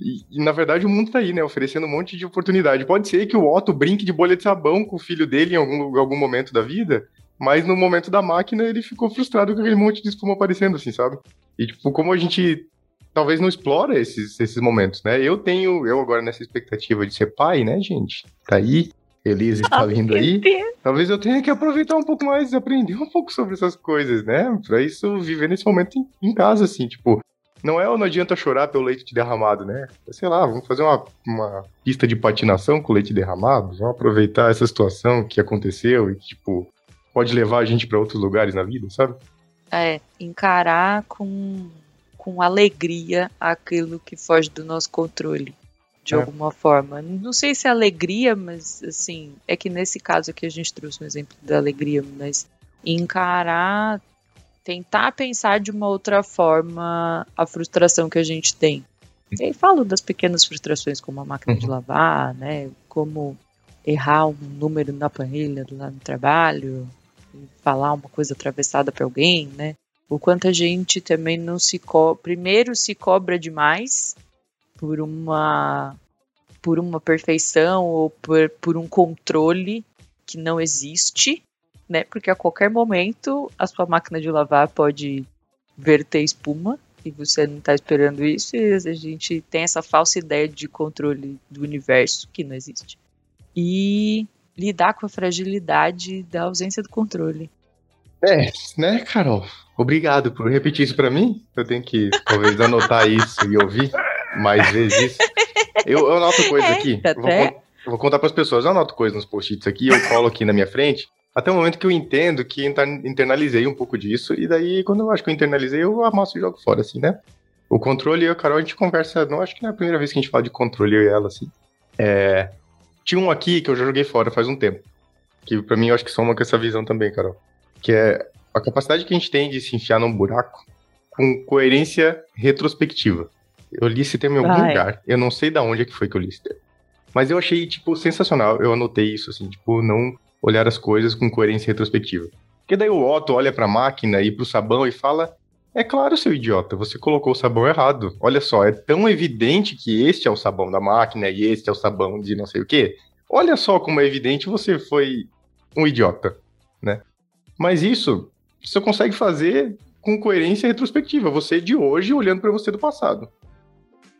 e, e, na verdade o mundo tá aí, né? Oferecendo um monte de oportunidade. Pode ser que o Otto brinque de bolha de sabão com o filho dele em algum, algum momento da vida, mas no momento da máquina ele ficou frustrado com aquele monte de espuma aparecendo, assim, sabe? E, tipo, como a gente talvez não explora esses, esses momentos, né? Eu tenho, eu agora nessa expectativa de ser pai, né, gente? Tá aí, Elise está vindo aí. Talvez eu tenha que aproveitar um pouco mais e aprender um pouco sobre essas coisas, né? Pra isso, viver nesse momento em, em casa, assim, tipo, não é não adianta chorar pelo leite derramado, né? Sei lá, vamos fazer uma, uma pista de patinação com leite derramado, vamos aproveitar essa situação que aconteceu e que, tipo, pode levar a gente para outros lugares na vida, sabe? É, encarar com, com alegria aquilo que foge do nosso controle, de é. alguma forma. Não sei se é alegria, mas, assim, é que nesse caso aqui a gente trouxe um exemplo da alegria, mas encarar tentar pensar de uma outra forma a frustração que a gente tem. E aí falo das pequenas frustrações, como a máquina uhum. de lavar, né? Como errar um número na planilha lá no trabalho, falar uma coisa atravessada para alguém, né? O quanto a gente também não se co primeiro se cobra demais por uma por uma perfeição ou por, por um controle que não existe né? Porque a qualquer momento a sua máquina de lavar pode verter espuma e você não está esperando isso e a gente tem essa falsa ideia de controle do universo que não existe. E lidar com a fragilidade da ausência do controle. É, né, Carol? Obrigado por repetir isso para mim. Eu tenho que talvez anotar isso e ouvir mais vezes Eu, eu anoto coisas é, aqui. Vou, vou, contar para as pessoas. Eu anoto coisas nos post-its aqui, eu colo aqui na minha frente. Até o momento que eu entendo que internalizei um pouco disso, e daí, quando eu acho que eu internalizei, eu amasso e jogo fora, assim, né? O controle e a Carol, a gente conversa, não acho que não é a primeira vez que a gente fala de controle, eu e ela, assim. É, tinha um aqui que eu já joguei fora faz um tempo, que para mim eu acho que soma com essa visão também, Carol, que é a capacidade que a gente tem de se enfiar num buraco com coerência retrospectiva. Eu li esse termo em algum lugar, eu não sei da onde é que foi que eu li esse termo. Mas eu achei, tipo, sensacional. Eu anotei isso, assim, tipo, não olhar as coisas com coerência retrospectiva. Porque daí o Otto olha para a máquina e para o sabão e fala: É claro, seu idiota, você colocou o sabão errado. Olha só, é tão evidente que este é o sabão da máquina e este é o sabão de não sei o quê. Olha só como é evidente você foi um idiota, né? Mas isso você consegue fazer com coerência retrospectiva, você de hoje olhando para você do passado.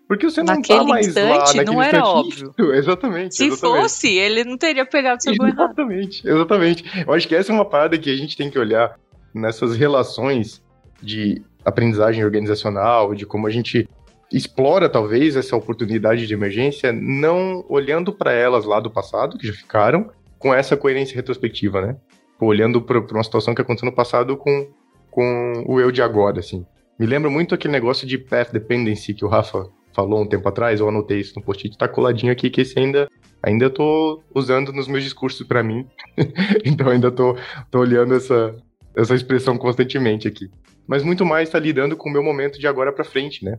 Porque você não naquele tá mais instante, lá, não era instante. óbvio. Exatamente. Se exatamente. fosse, ele não teria pegado o sabão errado. Exatamente, exatamente. Eu acho que essa é uma parada que a gente tem que olhar nessas relações de aprendizagem organizacional, de como a gente explora talvez essa oportunidade de emergência, não olhando para elas lá do passado, que já ficaram, com essa coerência retrospectiva, né? Olhando para uma situação que aconteceu no passado com, com o eu de agora, assim. Me lembra muito aquele negócio de path dependency que o Rafa falou um tempo atrás, eu anotei isso no post-it, tá coladinho aqui, que esse ainda, ainda tô usando nos meus discursos para mim. então ainda tô, tô olhando essa, essa expressão constantemente aqui. Mas muito mais tá lidando com o meu momento de agora para frente, né?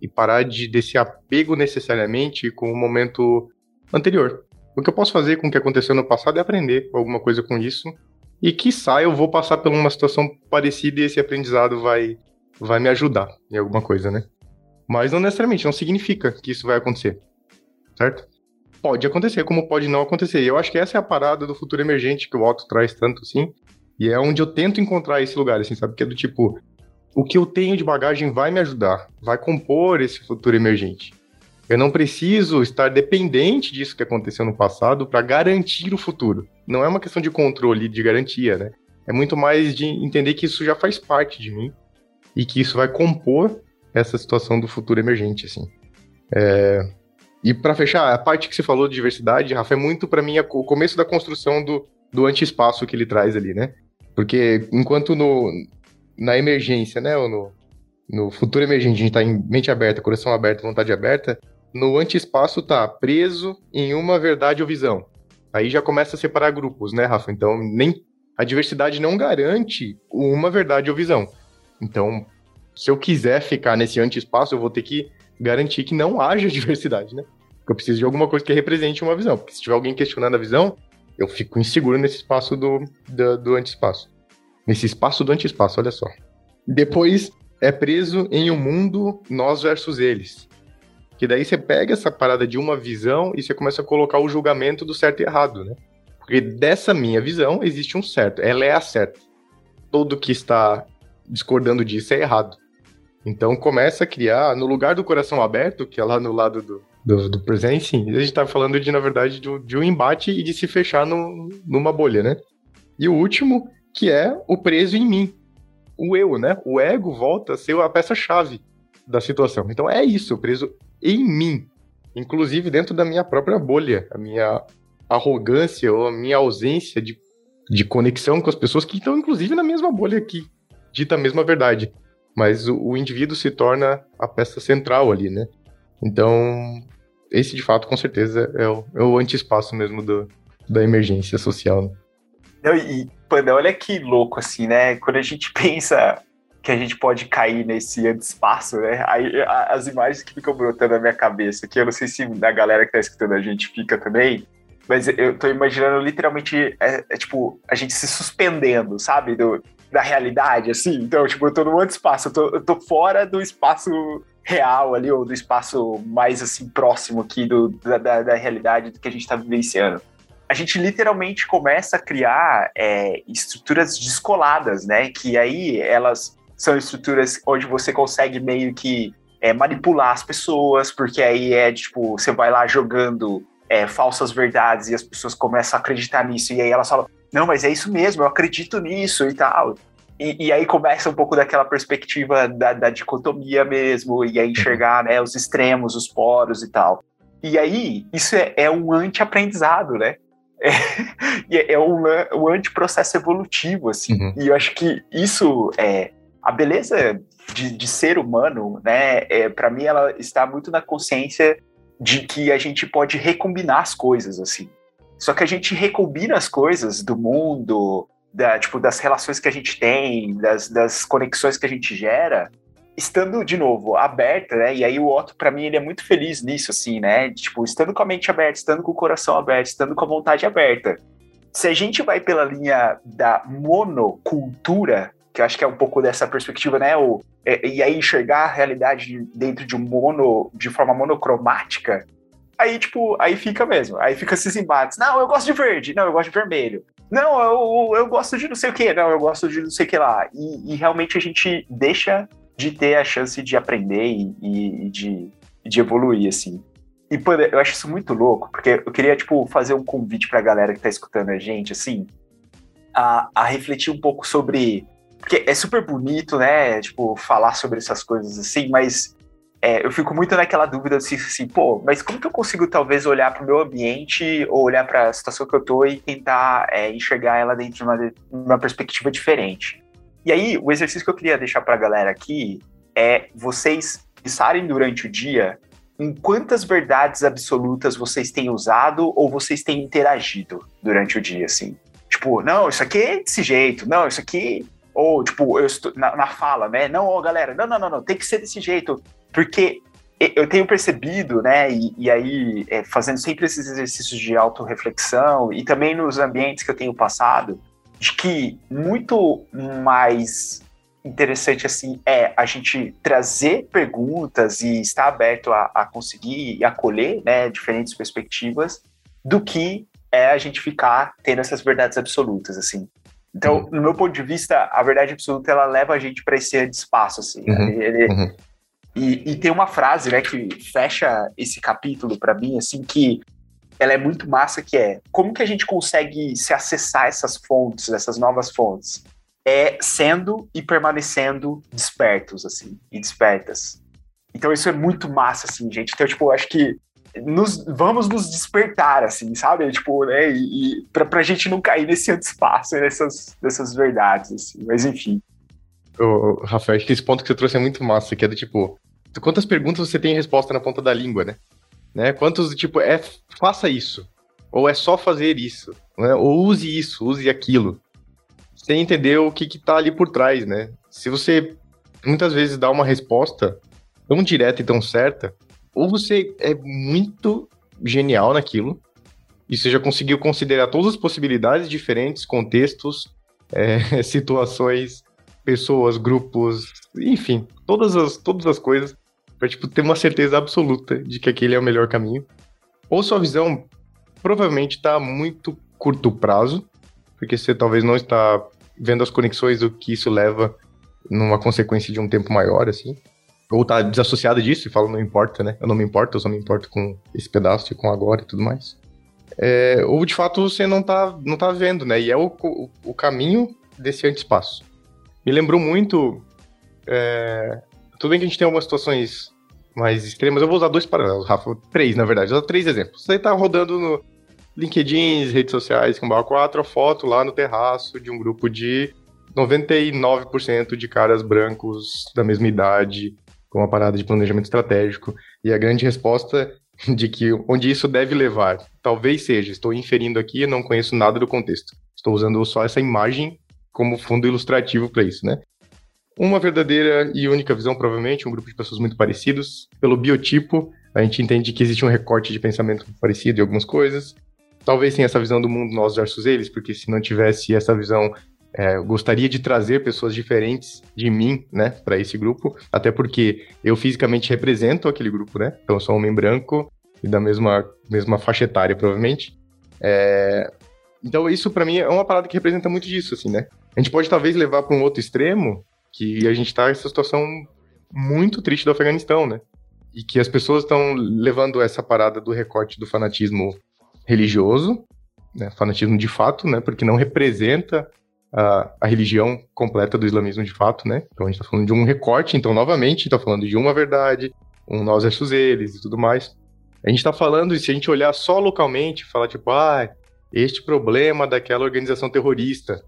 E parar de desse apego necessariamente com o momento anterior. O que eu posso fazer com o que aconteceu no passado é aprender alguma coisa com isso. E quiçá eu vou passar por uma situação parecida e esse aprendizado vai, vai me ajudar em alguma coisa, né? Mas não necessariamente, não significa que isso vai acontecer. Certo? Pode acontecer, como pode não acontecer. E eu acho que essa é a parada do futuro emergente que o Otto traz tanto, assim. E é onde eu tento encontrar esse lugar, assim, sabe? Que é do tipo, o que eu tenho de bagagem vai me ajudar, vai compor esse futuro emergente. Eu não preciso estar dependente disso que aconteceu no passado para garantir o futuro. Não é uma questão de controle, de garantia, né? É muito mais de entender que isso já faz parte de mim e que isso vai compor essa situação do futuro emergente, assim. É... E para fechar, a parte que você falou de diversidade, Rafa, é muito para mim o começo da construção do, do anti-espaço que ele traz ali, né? Porque enquanto no, na emergência, né, ou no, no futuro emergente, a gente tá em mente aberta, coração aberto, vontade aberta, no anti-espaço tá preso em uma verdade ou visão. Aí já começa a separar grupos, né, Rafa? Então, nem a diversidade não garante uma verdade ou visão. Então, se eu quiser ficar nesse anti-espaço, eu vou ter que garantir que não haja diversidade, né? Porque eu preciso de alguma coisa que represente uma visão. Porque se tiver alguém questionando a visão, eu fico inseguro nesse espaço do, do, do anti-espaço. Nesse espaço do anti-espaço, olha só. Depois é preso em um mundo nós versus eles. Que daí você pega essa parada de uma visão e você começa a colocar o julgamento do certo e errado, né? Porque dessa minha visão existe um certo, ela é a certa. Todo que está discordando disso é errado. Então começa a criar, no lugar do coração aberto, que é lá no lado do, do, do presente, a gente tá falando de, na verdade, de, de, um embate e de se fechar no, numa bolha, né? E o último, que é o preso em mim. O eu, né? O ego volta a ser a peça-chave da situação. Então é isso, preso em mim. Inclusive dentro da minha própria bolha. A minha arrogância ou a minha ausência de, de conexão com as pessoas que estão, inclusive, na mesma bolha aqui. Dita a mesma verdade mas o, o indivíduo se torna a peça central ali, né? Então, esse de fato, com certeza, é o, é o anti-espaço mesmo do, da emergência social. Né? E, Panda, olha que louco, assim, né? Quando a gente pensa que a gente pode cair nesse anti-espaço, né? Aí, as imagens que ficam brotando na minha cabeça, que eu não sei se a galera que tá escutando a gente fica também, mas eu tô imaginando literalmente, é, é tipo, a gente se suspendendo, sabe? Do, da realidade, assim. Então, tipo, eu tô num outro espaço, eu tô, eu tô fora do espaço real ali, ou do espaço mais, assim, próximo aqui do, da, da, da realidade do que a gente tá vivenciando. A gente literalmente começa a criar é, estruturas descoladas, né? Que aí elas são estruturas onde você consegue meio que é, manipular as pessoas, porque aí é tipo, você vai lá jogando é, falsas verdades e as pessoas começam a acreditar nisso, e aí elas falam, não, mas é isso mesmo, eu acredito nisso e tal. E, e aí começa um pouco daquela perspectiva da, da dicotomia mesmo, e aí enxergar né, os extremos, os poros e tal. E aí, isso é, é um anti-aprendizado, né? É, é um, um anti-processo evolutivo, assim. Uhum. E eu acho que isso é. A beleza de, de ser humano, né? É, para mim, ela está muito na consciência de que a gente pode recombinar as coisas, assim. Só que a gente recombina as coisas do mundo, da, tipo, das relações que a gente tem, das, das conexões que a gente gera, estando, de novo, aberta, né? E aí o Otto, para mim, ele é muito feliz nisso, assim, né? Tipo, estando com a mente aberta, estando com o coração aberto, estando com a vontade aberta. Se a gente vai pela linha da monocultura, que eu acho que é um pouco dessa perspectiva, né? O, é, e aí enxergar a realidade dentro de um mono, de forma monocromática, aí, tipo, aí fica mesmo. Aí fica esses embates. Não, eu gosto de verde. Não, eu gosto de vermelho. Não, eu, eu gosto de não sei o que. Não, eu gosto de não sei o que lá. E, e realmente a gente deixa de ter a chance de aprender e, e de, de evoluir, assim. E, pô, eu acho isso muito louco, porque eu queria, tipo, fazer um convite pra galera que tá escutando a gente, assim, a, a refletir um pouco sobre porque é super bonito, né? Tipo, falar sobre essas coisas assim, mas é, eu fico muito naquela dúvida assim, assim, pô, mas como que eu consigo talvez olhar para o meu ambiente ou olhar para a situação que eu tô e tentar é, enxergar ela dentro de uma, uma perspectiva diferente? E aí, o exercício que eu queria deixar para a galera aqui é vocês pensarem durante o dia em quantas verdades absolutas vocês têm usado ou vocês têm interagido durante o dia, assim. Tipo, não, isso aqui é desse jeito, não, isso aqui ou, tipo, eu estou na, na fala, né? Não, ó, galera, não, não, não, não, tem que ser desse jeito. Porque eu tenho percebido, né, e, e aí é, fazendo sempre esses exercícios de autorreflexão e também nos ambientes que eu tenho passado, de que muito mais interessante assim é a gente trazer perguntas e estar aberto a, a conseguir e acolher, né, diferentes perspectivas, do que é a gente ficar tendo essas verdades absolutas, assim. Então, uhum. no meu ponto de vista, a verdade absoluta ela leva a gente para esse espaço, assim. Uhum. Ele, uhum. E, e, tem uma frase, né, que fecha esse capítulo para mim, assim, que ela é muito massa, que é como que a gente consegue se acessar essas fontes, essas novas fontes? É sendo e permanecendo despertos, assim, e despertas. Então isso é muito massa, assim, gente. Então, tipo, eu acho que nos, vamos nos despertar, assim, sabe? Tipo, né? E, e pra, pra gente não cair nesse antiespaço, nessas, nessas verdades, assim. Mas enfim. Ô, Rafael, acho que esse ponto que você trouxe é muito massa, que é do tipo, quantas perguntas você tem resposta na ponta da língua, né? né? Quantos, tipo, é faça isso, ou é só fazer isso, né? ou use isso, use aquilo, sem entender o que que tá ali por trás, né? Se você muitas vezes dá uma resposta tão direta e tão certa, ou você é muito genial naquilo, e você já conseguiu considerar todas as possibilidades diferentes, contextos, é, situações, pessoas, grupos, enfim, todas as, todas as coisas, para tipo, ter uma certeza absoluta de que aquele é o melhor caminho. Ou sua visão provavelmente está muito curto prazo, porque você talvez não está vendo as conexões do que isso leva numa consequência de um tempo maior, assim ou tá desassociado disso e fala, não importa, né? Eu não me importo, eu só me importo com esse pedaço e com agora e tudo mais. É, ou de fato você não tá, não tá vendo, né? E é o, o, o caminho desse anti-espaço. Me lembrou muito. É, tudo bem que a gente tem algumas situações mais extremas, eu vou usar dois paralelos, Rafa. Três, na verdade. Vou usar três exemplos. Você tá rodando no LinkedIn, redes sociais, com 4, a foto lá no terraço de um grupo de 99% de caras brancos da mesma idade, com uma parada de planejamento estratégico. E a grande resposta de que onde isso deve levar, talvez seja, estou inferindo aqui, não conheço nada do contexto. Estou usando só essa imagem como fundo ilustrativo para isso, né? Uma verdadeira e única visão, provavelmente, um grupo de pessoas muito parecidos. Pelo biotipo, a gente entende que existe um recorte de pensamento parecido em algumas coisas. Talvez tenha essa visão do mundo nós versus eles, porque se não tivesse essa visão, é, eu gostaria de trazer pessoas diferentes de mim, né, para esse grupo, até porque eu fisicamente represento aquele grupo, né? Então eu sou um homem branco e da mesma, mesma faixa etária, provavelmente. É, então isso para mim é uma parada que representa muito disso, assim, né? A gente pode talvez levar para um outro extremo, que a gente tá nessa situação muito triste do Afeganistão, né? E que as pessoas estão levando essa parada do recorte do fanatismo religioso, né? fanatismo de fato, né? Porque não representa a, a religião completa do islamismo de fato, né? Então a gente está falando de um recorte, então novamente está falando de uma verdade, um nós versus eles e tudo mais. A gente está falando, e se a gente olhar só localmente, falar tipo, ah, este problema daquela organização terrorista.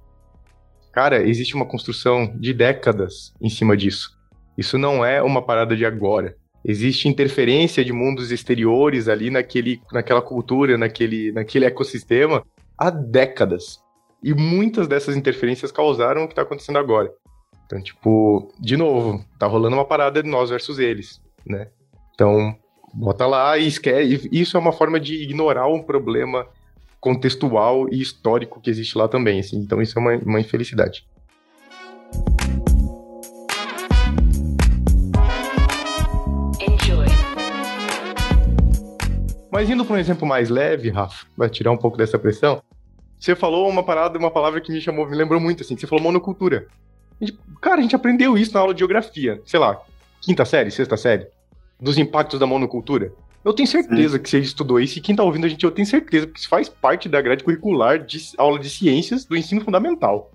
Cara, existe uma construção de décadas em cima disso. Isso não é uma parada de agora. Existe interferência de mundos exteriores ali naquele, naquela cultura, naquele, naquele ecossistema há décadas. E muitas dessas interferências causaram o que está acontecendo agora. Então, tipo, de novo, tá rolando uma parada de nós versus eles, né? Então, bota lá e esquece. Isso é uma forma de ignorar um problema contextual e histórico que existe lá também. Assim. Então, isso é uma, uma infelicidade. Enjoy. Mas indo para um exemplo mais leve, Rafa, vai tirar um pouco dessa pressão. Você falou uma parada, uma palavra que me chamou, me lembrou muito, assim, você falou monocultura. A gente, cara, a gente aprendeu isso na aula de geografia, sei lá, quinta série, sexta série, dos impactos da monocultura. Eu tenho certeza Sim. que você estudou isso e quem tá ouvindo a gente, eu tenho certeza que isso faz parte da grade curricular de aula de ciências do ensino fundamental,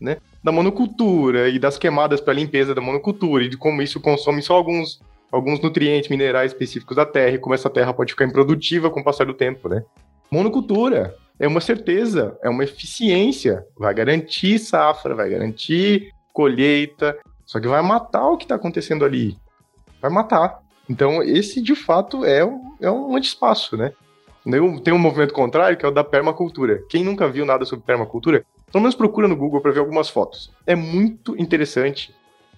né? Da monocultura e das queimadas para limpeza da monocultura e de como isso consome só alguns, alguns nutrientes minerais específicos da terra e como essa terra pode ficar improdutiva com o passar do tempo, né? Monocultura é uma certeza, é uma eficiência. Vai garantir safra, vai garantir colheita, só que vai matar o que está acontecendo ali. Vai matar. Então, esse de fato é um, é um anti-espaço, né? Tem um movimento contrário que é o da permacultura. Quem nunca viu nada sobre permacultura, pelo menos procura no Google para ver algumas fotos. É muito interessante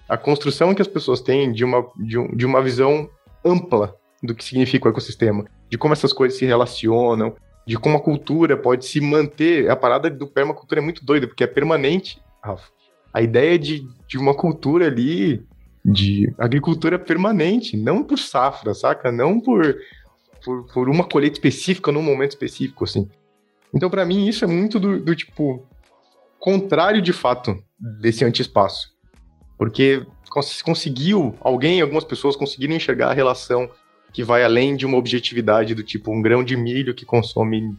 a construção que as pessoas têm de uma, de, um, de uma visão ampla do que significa o ecossistema, de como essas coisas se relacionam, de como a cultura pode se manter. A parada do permacultura é muito doida, porque é permanente, Rafa. A ideia de, de uma cultura ali, de agricultura permanente, não por safra, saca? Não por, por, por uma colheita específica num momento específico, assim. Então, para mim, isso é muito do, do tipo contrário de fato desse anti-espaço. Porque conseguiu, alguém, algumas pessoas conseguiram enxergar a relação que vai além de uma objetividade do tipo um grão de milho que consome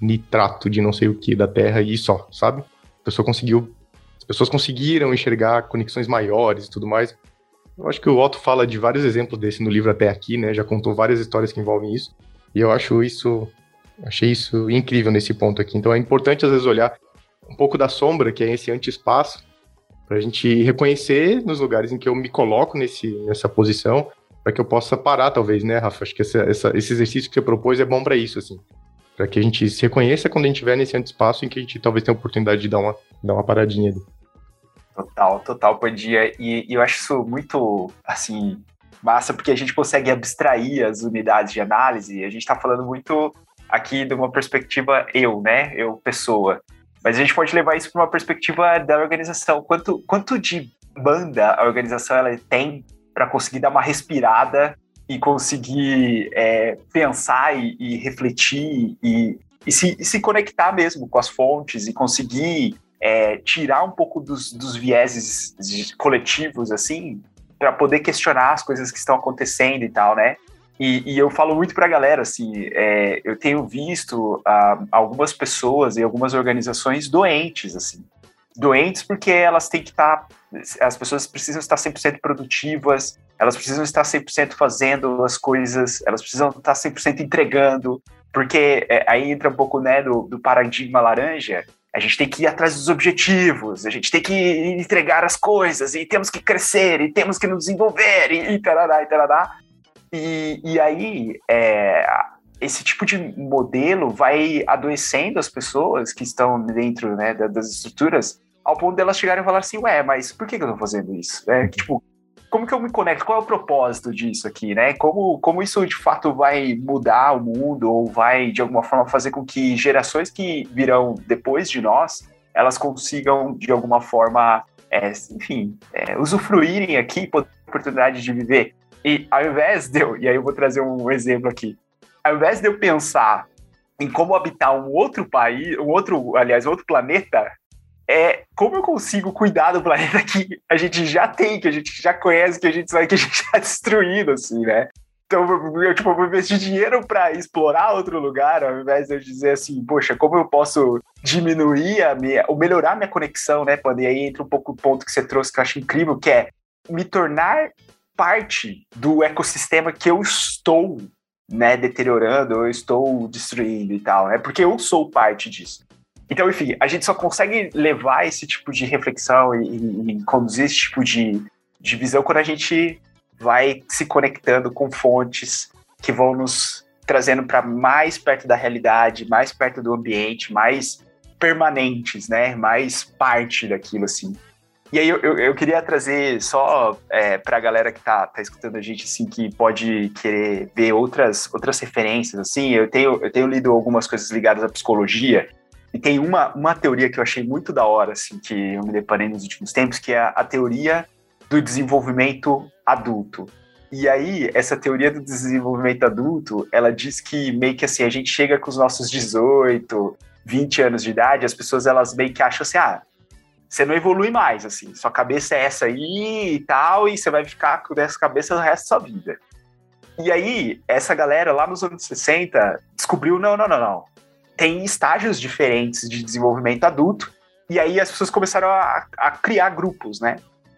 nitrato de não sei o que da terra e só, sabe? A pessoa conseguiu, as pessoas conseguiram enxergar conexões maiores e tudo mais. Eu acho que o Otto fala de vários exemplos desse no livro até aqui, né? Já contou várias histórias que envolvem isso. E eu acho isso. Achei isso incrível nesse ponto aqui. Então é importante, às vezes, olhar um pouco da sombra, que é esse anti-espaço, para a gente reconhecer nos lugares em que eu me coloco nesse, nessa posição, para que eu possa parar, talvez, né, Rafa? Acho que essa, essa, esse exercício que você propôs é bom para isso, assim. Para que a gente se reconheça quando a gente estiver nesse anti-espaço em que a gente talvez tenha a oportunidade de dar uma, dar uma paradinha ali. Total, total, Pandia. E, e eu acho isso muito, assim, massa, porque a gente consegue abstrair as unidades de análise. A gente está falando muito aqui de uma perspectiva eu, né? Eu, pessoa. Mas a gente pode levar isso para uma perspectiva da organização. Quanto, quanto de banda a organização ela tem para conseguir dar uma respirada e conseguir é, pensar e, e refletir e, e, se, e, se, conectar mesmo com as fontes e conseguir é, tirar um pouco dos, dos vieses coletivos, assim, para poder questionar as coisas que estão acontecendo e tal, né? E, e eu falo muito para a galera, assim, é, eu tenho visto uh, algumas pessoas e algumas organizações doentes, assim. Doentes porque elas têm que estar, tá, as pessoas precisam estar 100% produtivas, elas precisam estar 100% fazendo as coisas, elas precisam estar 100% entregando, porque é, aí entra um pouco, né, do, do paradigma laranja, a gente tem que ir atrás dos objetivos, a gente tem que entregar as coisas, e temos que crescer, e temos que nos desenvolver, e, e tarará, e tarará. E, e aí, é, esse tipo de modelo vai adoecendo as pessoas que estão dentro né, das estruturas, ao ponto delas chegarem e falar assim, ué, mas por que, eu estou fazendo isso? É, tipo, como que eu me conecto? Qual é o propósito disso aqui, né? Como, como isso de fato vai mudar o mundo ou vai de alguma forma fazer com que gerações que virão depois de nós elas consigam de alguma forma, é, enfim, é, usufruírem aqui a oportunidade de viver. E ao invés de eu, e aí eu vou trazer um exemplo aqui, ao invés de eu pensar em como habitar um outro país, um outro, aliás, outro planeta, é como eu consigo cuidar do planeta que a gente já tem, que a gente já conhece, que a gente sabe que a gente já destruído, assim, né? Então, eu, tipo, vou investir dinheiro para explorar outro lugar, ao invés de eu dizer assim, poxa, como eu posso diminuir a minha, ou melhorar a minha conexão, né, Pode? E aí entra um pouco o ponto que você trouxe que eu acho incrível, que é me tornar parte do ecossistema que eu estou, né, deteriorando, eu estou destruindo e tal, né? Porque eu sou parte disso. Então, enfim, a gente só consegue levar esse tipo de reflexão e, e conduzir esse tipo de, de visão quando a gente vai se conectando com fontes que vão nos trazendo para mais perto da realidade, mais perto do ambiente, mais permanentes, né? Mais parte daquilo, assim. E aí eu, eu, eu queria trazer só é, para a galera que tá, tá escutando a gente, assim, que pode querer ver outras, outras referências, assim. Eu tenho, eu tenho lido algumas coisas ligadas à psicologia e tem uma, uma teoria que eu achei muito da hora, assim, que eu me deparei nos últimos tempos, que é a, a teoria do desenvolvimento adulto. E aí, essa teoria do desenvolvimento adulto, ela diz que meio que assim, a gente chega com os nossos 18, 20 anos de idade, as pessoas elas meio que acham assim, ah, você não evolui mais, assim, sua cabeça é essa aí e tal, e você vai ficar com essa cabeça o resto da sua vida. E aí, essa galera lá nos anos 60 descobriu, não, não, não, não tem estágios diferentes de desenvolvimento adulto, e aí as pessoas começaram a, a criar grupos, né?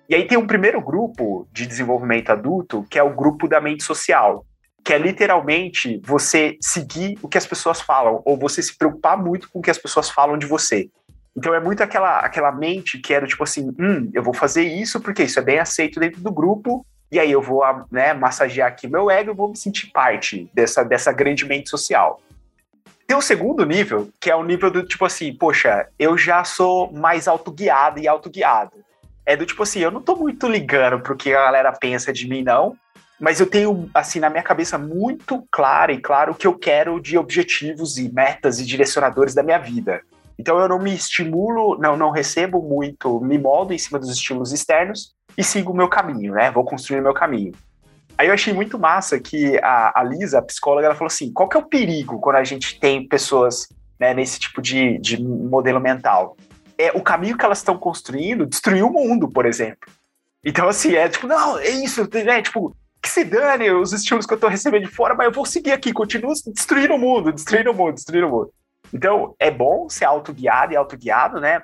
E aí tem um primeiro grupo de desenvolvimento adulto, que é o grupo da mente social, que é literalmente você seguir o que as pessoas falam, ou você se preocupar muito com o que as pessoas falam de você. Então é muito aquela, aquela mente que era tipo assim, hum, eu vou fazer isso porque isso é bem aceito dentro do grupo, e aí eu vou né, massagear aqui meu ego e vou me sentir parte dessa, dessa grande mente social. Tem o segundo nível, que é o nível do tipo assim, poxa, eu já sou mais autoguiado e autoguiado. É do tipo assim, eu não tô muito ligando pro que a galera pensa de mim, não. Mas eu tenho, assim, na minha cabeça muito claro e claro o que eu quero de objetivos e metas e direcionadores da minha vida. Então eu não me estimulo, não, não recebo muito, me moldo em cima dos estímulos externos e sigo o meu caminho, né? Vou construir o meu caminho. Aí eu achei muito massa que a, a Lisa, a psicóloga, ela falou assim: qual que é o perigo quando a gente tem pessoas né, nesse tipo de, de modelo mental? É o caminho que elas estão construindo destruir o mundo, por exemplo. Então, assim, é tipo, não, é isso, né? Tipo, que se dane os estilos que eu tô recebendo de fora, mas eu vou seguir aqui, continuo destruindo o mundo, destruindo o mundo, destruindo o mundo. Então, é bom ser autoguiado e autoguiado, né?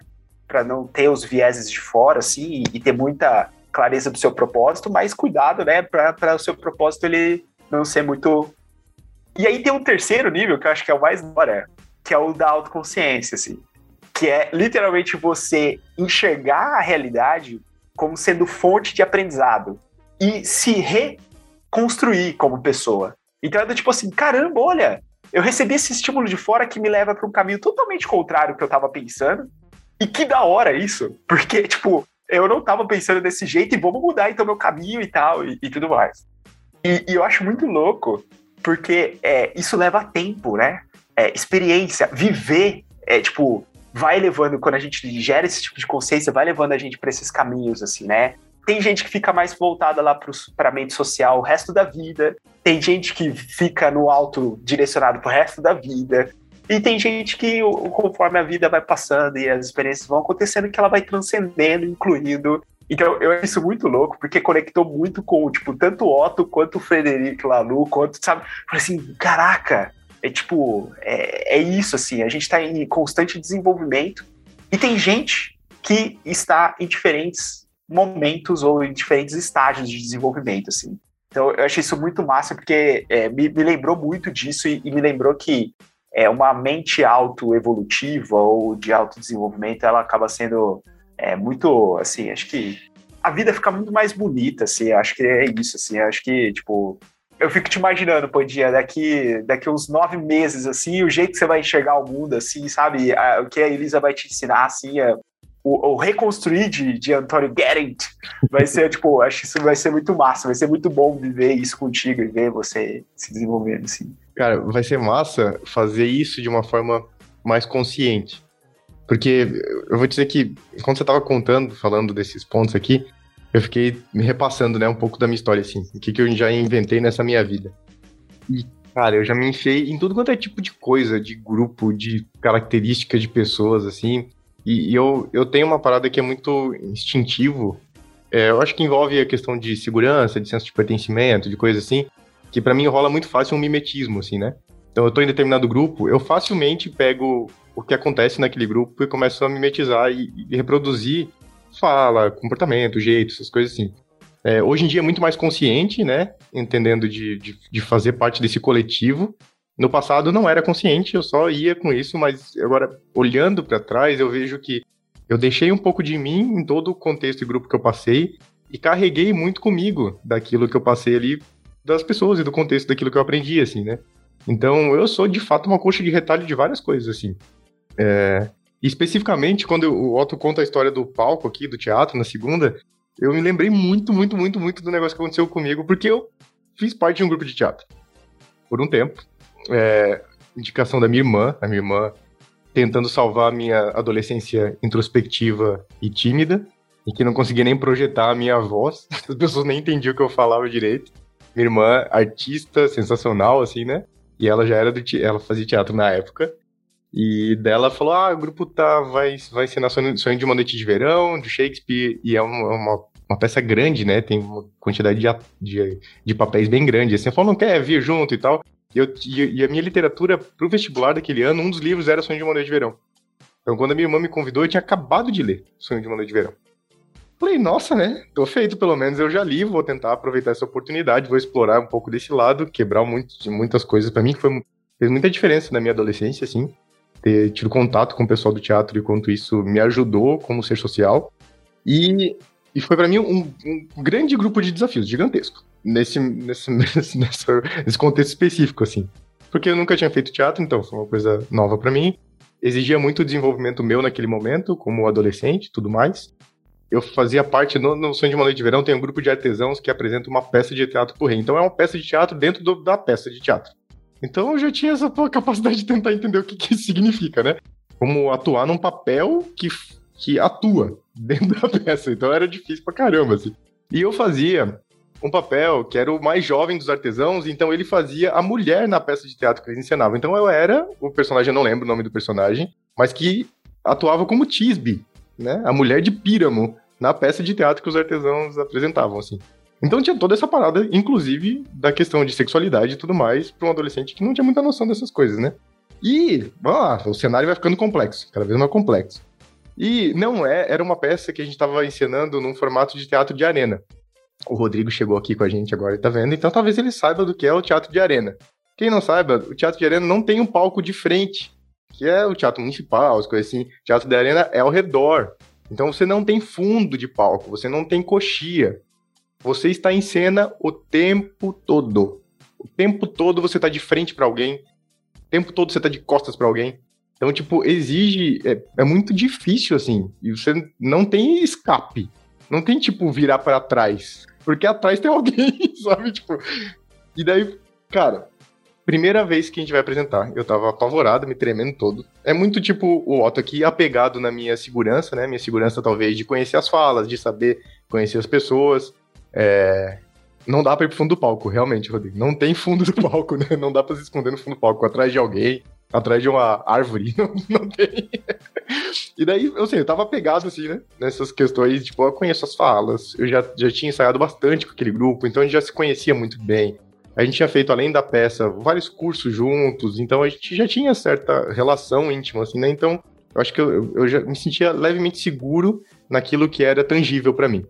Para não ter os vieses de fora, assim, e ter muita clareza do seu propósito, mas cuidado, né, para o seu propósito ele não ser muito. E aí tem um terceiro nível que eu acho que é o mais hora, que é o da autoconsciência, assim, que é literalmente você enxergar a realidade como sendo fonte de aprendizado e se reconstruir como pessoa. Então é do tipo assim, caramba, olha, eu recebi esse estímulo de fora que me leva para um caminho totalmente contrário do que eu estava pensando. E que da hora isso, porque, tipo, eu não estava pensando desse jeito e vamos mudar então meu caminho e tal, e, e tudo mais. E, e, eu acho muito louco, porque é, isso leva tempo, né? É, experiência, viver, é tipo, vai levando, quando a gente gera esse tipo de consciência, vai levando a gente para esses caminhos, assim, né? Tem gente que fica mais voltada lá para a mente social o resto da vida. Tem gente que fica no alto direcionado para o resto da vida. E tem gente que, conforme a vida vai passando e as experiências vão acontecendo, que ela vai transcendendo, incluindo. Então, eu acho isso muito louco, porque conectou muito com, tipo, tanto o Otto quanto o Frederico Lalu, quanto, sabe? Falei assim, caraca, é tipo, é, é isso, assim, a gente está em constante desenvolvimento e tem gente que está em diferentes momentos ou em diferentes estágios de desenvolvimento, assim. Então, eu achei isso muito massa, porque é, me, me, lembrou muito disso e, e, me lembrou que é, uma mente autoevolutiva ou de autodesenvolvimento, ela acaba sendo é, muito, assim, acho que a vida fica muito mais bonita, assim, acho que é isso, assim, acho que, tipo, eu fico te imaginando, Pandinha, daqui, daqui uns nove meses, assim, o jeito que você vai enxergar o mundo, assim, sabe? A, o que a Elisa vai te ensinar, assim, é, o, o, reconstruir de, de Antônio Gerent vai ser, tipo, acho que isso vai ser muito massa, vai ser muito bom viver isso contigo e ver você se desenvolvendo, assim. Cara, vai ser massa fazer isso de uma forma mais consciente. Porque eu vou dizer que, quando você estava contando, falando desses pontos aqui, eu fiquei me repassando, né, um pouco da minha história, assim, o que, que eu já inventei nessa minha vida. E, cara, eu já me enfiei em tudo quanto é tipo de coisa, de grupo, de característica de pessoas, assim. E, e eu, eu tenho uma parada que é muito instintivo. É, eu acho que envolve a questão de segurança, de senso de pertencimento, de coisa assim, que para mim rola muito fácil um mimetismo, assim, né? Então eu tô em determinado grupo, eu facilmente pego o que acontece naquele grupo e começo a mimetizar e, e reproduzir fala, comportamento, jeito, essas coisas assim. É, hoje em dia é muito mais consciente, né? Entendendo de, de, de fazer parte desse coletivo. No passado não era consciente, eu só ia com isso, mas agora, olhando para trás, eu vejo que eu deixei um pouco de mim em todo o contexto e grupo que eu passei e carreguei muito comigo daquilo que eu passei ali, das pessoas e do contexto daquilo que eu aprendi, assim, né? Então, eu sou de fato uma coxa de retalho de várias coisas, assim. É, especificamente, quando o Otto conta a história do palco aqui, do teatro, na segunda, eu me lembrei muito, muito, muito, muito do negócio que aconteceu comigo, porque eu fiz parte de um grupo de teatro. Por um tempo. É, indicação da minha irmã, a minha irmã tentando salvar a minha adolescência introspectiva e tímida, e que não conseguia nem projetar a minha voz, as pessoas nem entendiam o que eu falava direito. Minha irmã, artista, sensacional, assim, né? E ela já era do ela fazia teatro na época. E dela falou: ah, o grupo tá, vai, vai ser na Sonho de uma Noite de Verão, de Shakespeare, e é uma, uma, uma peça grande, né? Tem uma quantidade de, de, de papéis bem grande. Assim, falou: não quer vir junto e tal. E, eu, e, a minha literatura pro vestibular daquele ano, um dos livros era Sonho de uma Noite de Verão. Então, quando a minha irmã me convidou, eu tinha acabado de ler Sonho de uma Noite de Verão. Falei, nossa, né? Tô feito, pelo menos eu já li, vou tentar aproveitar essa oportunidade, vou explorar um pouco desse lado, quebrar muito, muitas coisas para mim, que foi, fez muita diferença na minha adolescência, assim ter tido contato com o pessoal do teatro e quanto isso me ajudou como ser social. E, e foi para mim um, um, grande grupo de desafios, gigantesco, nesse, nesse, nesse, nesse contexto específico, assim. Porque eu nunca tinha feito teatro, então foi uma coisa nova para mim. Exigia muito desenvolvimento meu naquele momento, como adolescente tudo mais. Eu fazia parte, no, no Sonho de uma Noite de Verão, tem um grupo de artesãos que apresenta uma peça de teatro por rei. Então é uma peça de teatro dentro do, da peça de teatro. Então eu já tinha essa capacidade de tentar entender o que, que isso significa, né? Como atuar num papel que, que atua dentro da peça. Então era difícil pra caramba, assim. E eu fazia um papel que era o mais jovem dos artesãos, então ele fazia a mulher na peça de teatro que eles encenavam. Então eu era, o personagem, eu não lembro o nome do personagem, mas que atuava como Tisbe, né? A mulher de Píramo na peça de teatro que os artesãos apresentavam, assim. Então tinha toda essa parada, inclusive da questão de sexualidade e tudo mais, para um adolescente que não tinha muita noção dessas coisas, né? E, vamos lá, o cenário vai ficando complexo, cada vez mais complexo. E não é, era uma peça que a gente estava encenando num formato de teatro de arena. O Rodrigo chegou aqui com a gente agora e tá vendo, então talvez ele saiba do que é o teatro de arena. Quem não saiba, o teatro de arena não tem um palco de frente, que é o teatro municipal, as coisas assim. Teatro de arena é ao redor. Então você não tem fundo de palco, você não tem coxia. Você está em cena o tempo todo. O tempo todo você está de frente para alguém. O tempo todo você está de costas para alguém. Então, tipo, exige. É, é, muito difícil, assim. E você não tem escape. Não tem, tipo, virar para trás. Porque atrás tem alguém, sabe? Tipo. E daí, cara, primeira vez que a gente vai apresentar, eu tava apavorado, me tremendo todo. É muito tipo o Otto aqui, apegado na minha segurança, né? Minha segurança, talvez, de conhecer as falas, de saber conhecer as pessoas. É... Não dá pra ir pro fundo do palco, realmente, Rodrigo. Não tem fundo do palco, né? Não dá pra se esconder no fundo do palco, atrás de alguém atrás de uma árvore, não, não tem. e daí, eu sei, eu tava pegado assim, né? Nessas questões, tipo, eu conheço as falas, eu já, já tinha ensaiado bastante com aquele grupo, então a gente já se conhecia muito bem. A gente tinha feito, além da peça, vários cursos juntos, então a gente já tinha certa relação íntima, assim, né? Então, eu acho que eu, eu já me sentia levemente seguro naquilo que era tangível para mim.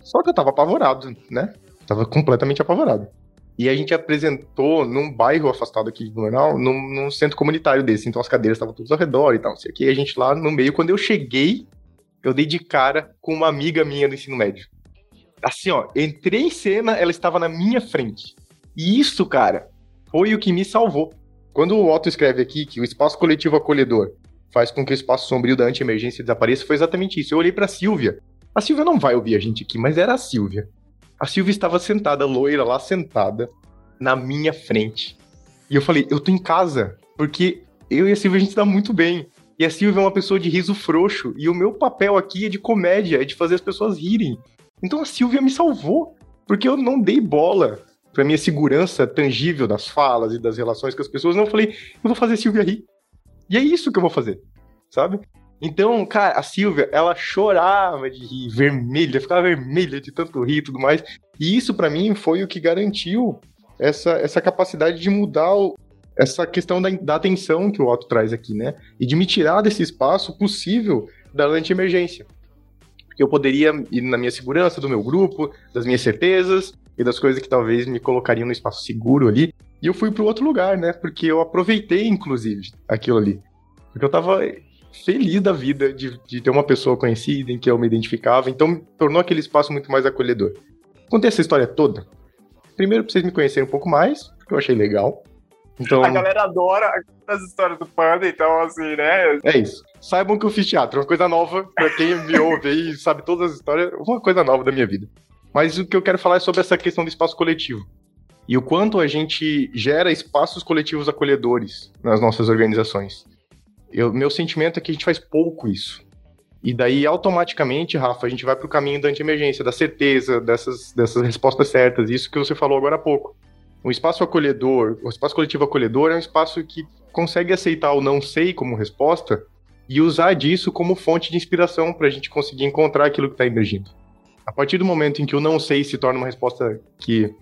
Só que eu tava apavorado, né? Tava completamente apavorado. E a gente apresentou num bairro afastado aqui de Blumenau, num, num, centro comunitário desse. Então as cadeiras estavam todas ao redor e tal, não que. E a gente lá no meio, quando eu cheguei, eu dei de cara com uma amiga minha do ensino médio. Assim, ó, entrei em cena, ela estava na minha frente. E isso, cara, foi o que me salvou. Quando o Otto escreve aqui que o espaço coletivo acolhedor faz com que o espaço sombrio da anti-emergência desapareça, foi exatamente isso. Eu olhei pra Silvia. A Silvia não vai ouvir a gente aqui, mas era a Silvia. A Silvia estava sentada, loira lá, sentada, na minha frente. E eu falei, eu tô em casa, porque eu e a Silvia a gente dá muito bem. E a Silvia é uma pessoa de riso frouxo, e o meu papel aqui é de comédia, é de fazer as pessoas rirem. Então a Silvia me salvou, porque eu não dei bola pra minha segurança tangível das falas e das relações com as pessoas. Não, eu falei, eu vou fazer a Silvia rir. E é isso que eu vou fazer, sabe? Então, cara, a Silvia, ela chorava de rir, vermelha, ficava vermelha de tanto rir e tudo mais. E isso, para mim, foi o que garantiu essa, essa capacidade de mudar o, essa questão da, da atenção que o Otto traz aqui, né? E de me tirar desse espaço possível da anti-emergência. Porque eu poderia ir na minha segurança, do meu grupo, das minhas certezas e das coisas que talvez me colocariam no espaço seguro ali. E eu fui para outro lugar, né? Porque eu aproveitei, inclusive, aquilo ali. Porque eu tava feliz da vida de, de ter uma pessoa conhecida em que eu me identificava, então tornou aquele espaço muito mais acolhedor. Contei essa história toda. Primeiro, pra vocês me conhecerem um pouco mais, porque eu achei legal. Então... A galera adora as histórias do Panda, então, assim, né? É isso. Saibam que eu fiz teatro, uma coisa nova, pra quem me ouve aí sabe todas as histórias, uma coisa nova da minha vida. Mas o que eu quero falar é sobre essa questão do espaço coletivo. E o quanto a gente gera espaços coletivos acolhedores nas nossas organizações. Eu, meu sentimento é que a gente faz pouco isso. E daí, automaticamente, Rafa, a gente vai para o caminho da anti-emergência, da certeza, dessas, dessas respostas certas, isso que você falou agora há pouco. Um espaço acolhedor, o um espaço coletivo acolhedor é um espaço que consegue aceitar o não sei como resposta e usar disso como fonte de inspiração para a gente conseguir encontrar aquilo que está emergindo. A partir do momento em que o não sei se torna uma resposta que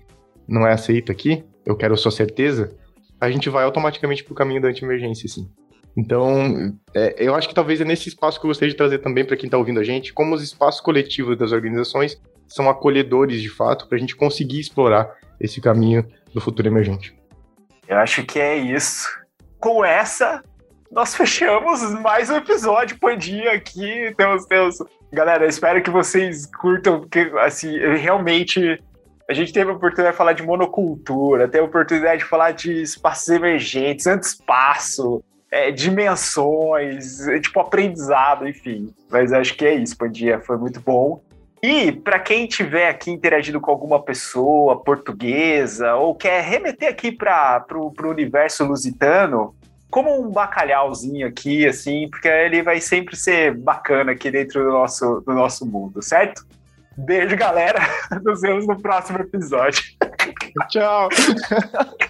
não é aceita aqui, eu quero sua certeza, a gente vai automaticamente para o caminho da anti-emergência, sim. Então, é, eu acho que talvez é nesse espaço que eu gostaria de trazer também para quem está ouvindo a gente, como os espaços coletivos das organizações são acolhedores de fato, para a gente conseguir explorar esse caminho do futuro emergente. Eu acho que é isso. Com essa, nós fechamos mais um episódio Pandinha aqui. Temos, temos. Galera, espero que vocês curtam, porque assim, realmente a gente teve a oportunidade de falar de monocultura, teve a oportunidade de falar de espaços emergentes, anti-espaço, é, dimensões, é, tipo aprendizado, enfim. Mas acho que é isso, Pandia, foi muito bom. E para quem tiver aqui interagindo com alguma pessoa portuguesa ou quer remeter aqui para o universo lusitano, como um bacalhauzinho aqui, assim, porque ele vai sempre ser bacana aqui dentro do nosso, do nosso mundo, certo? Beijo, galera. Nos vemos no próximo episódio. Tchau.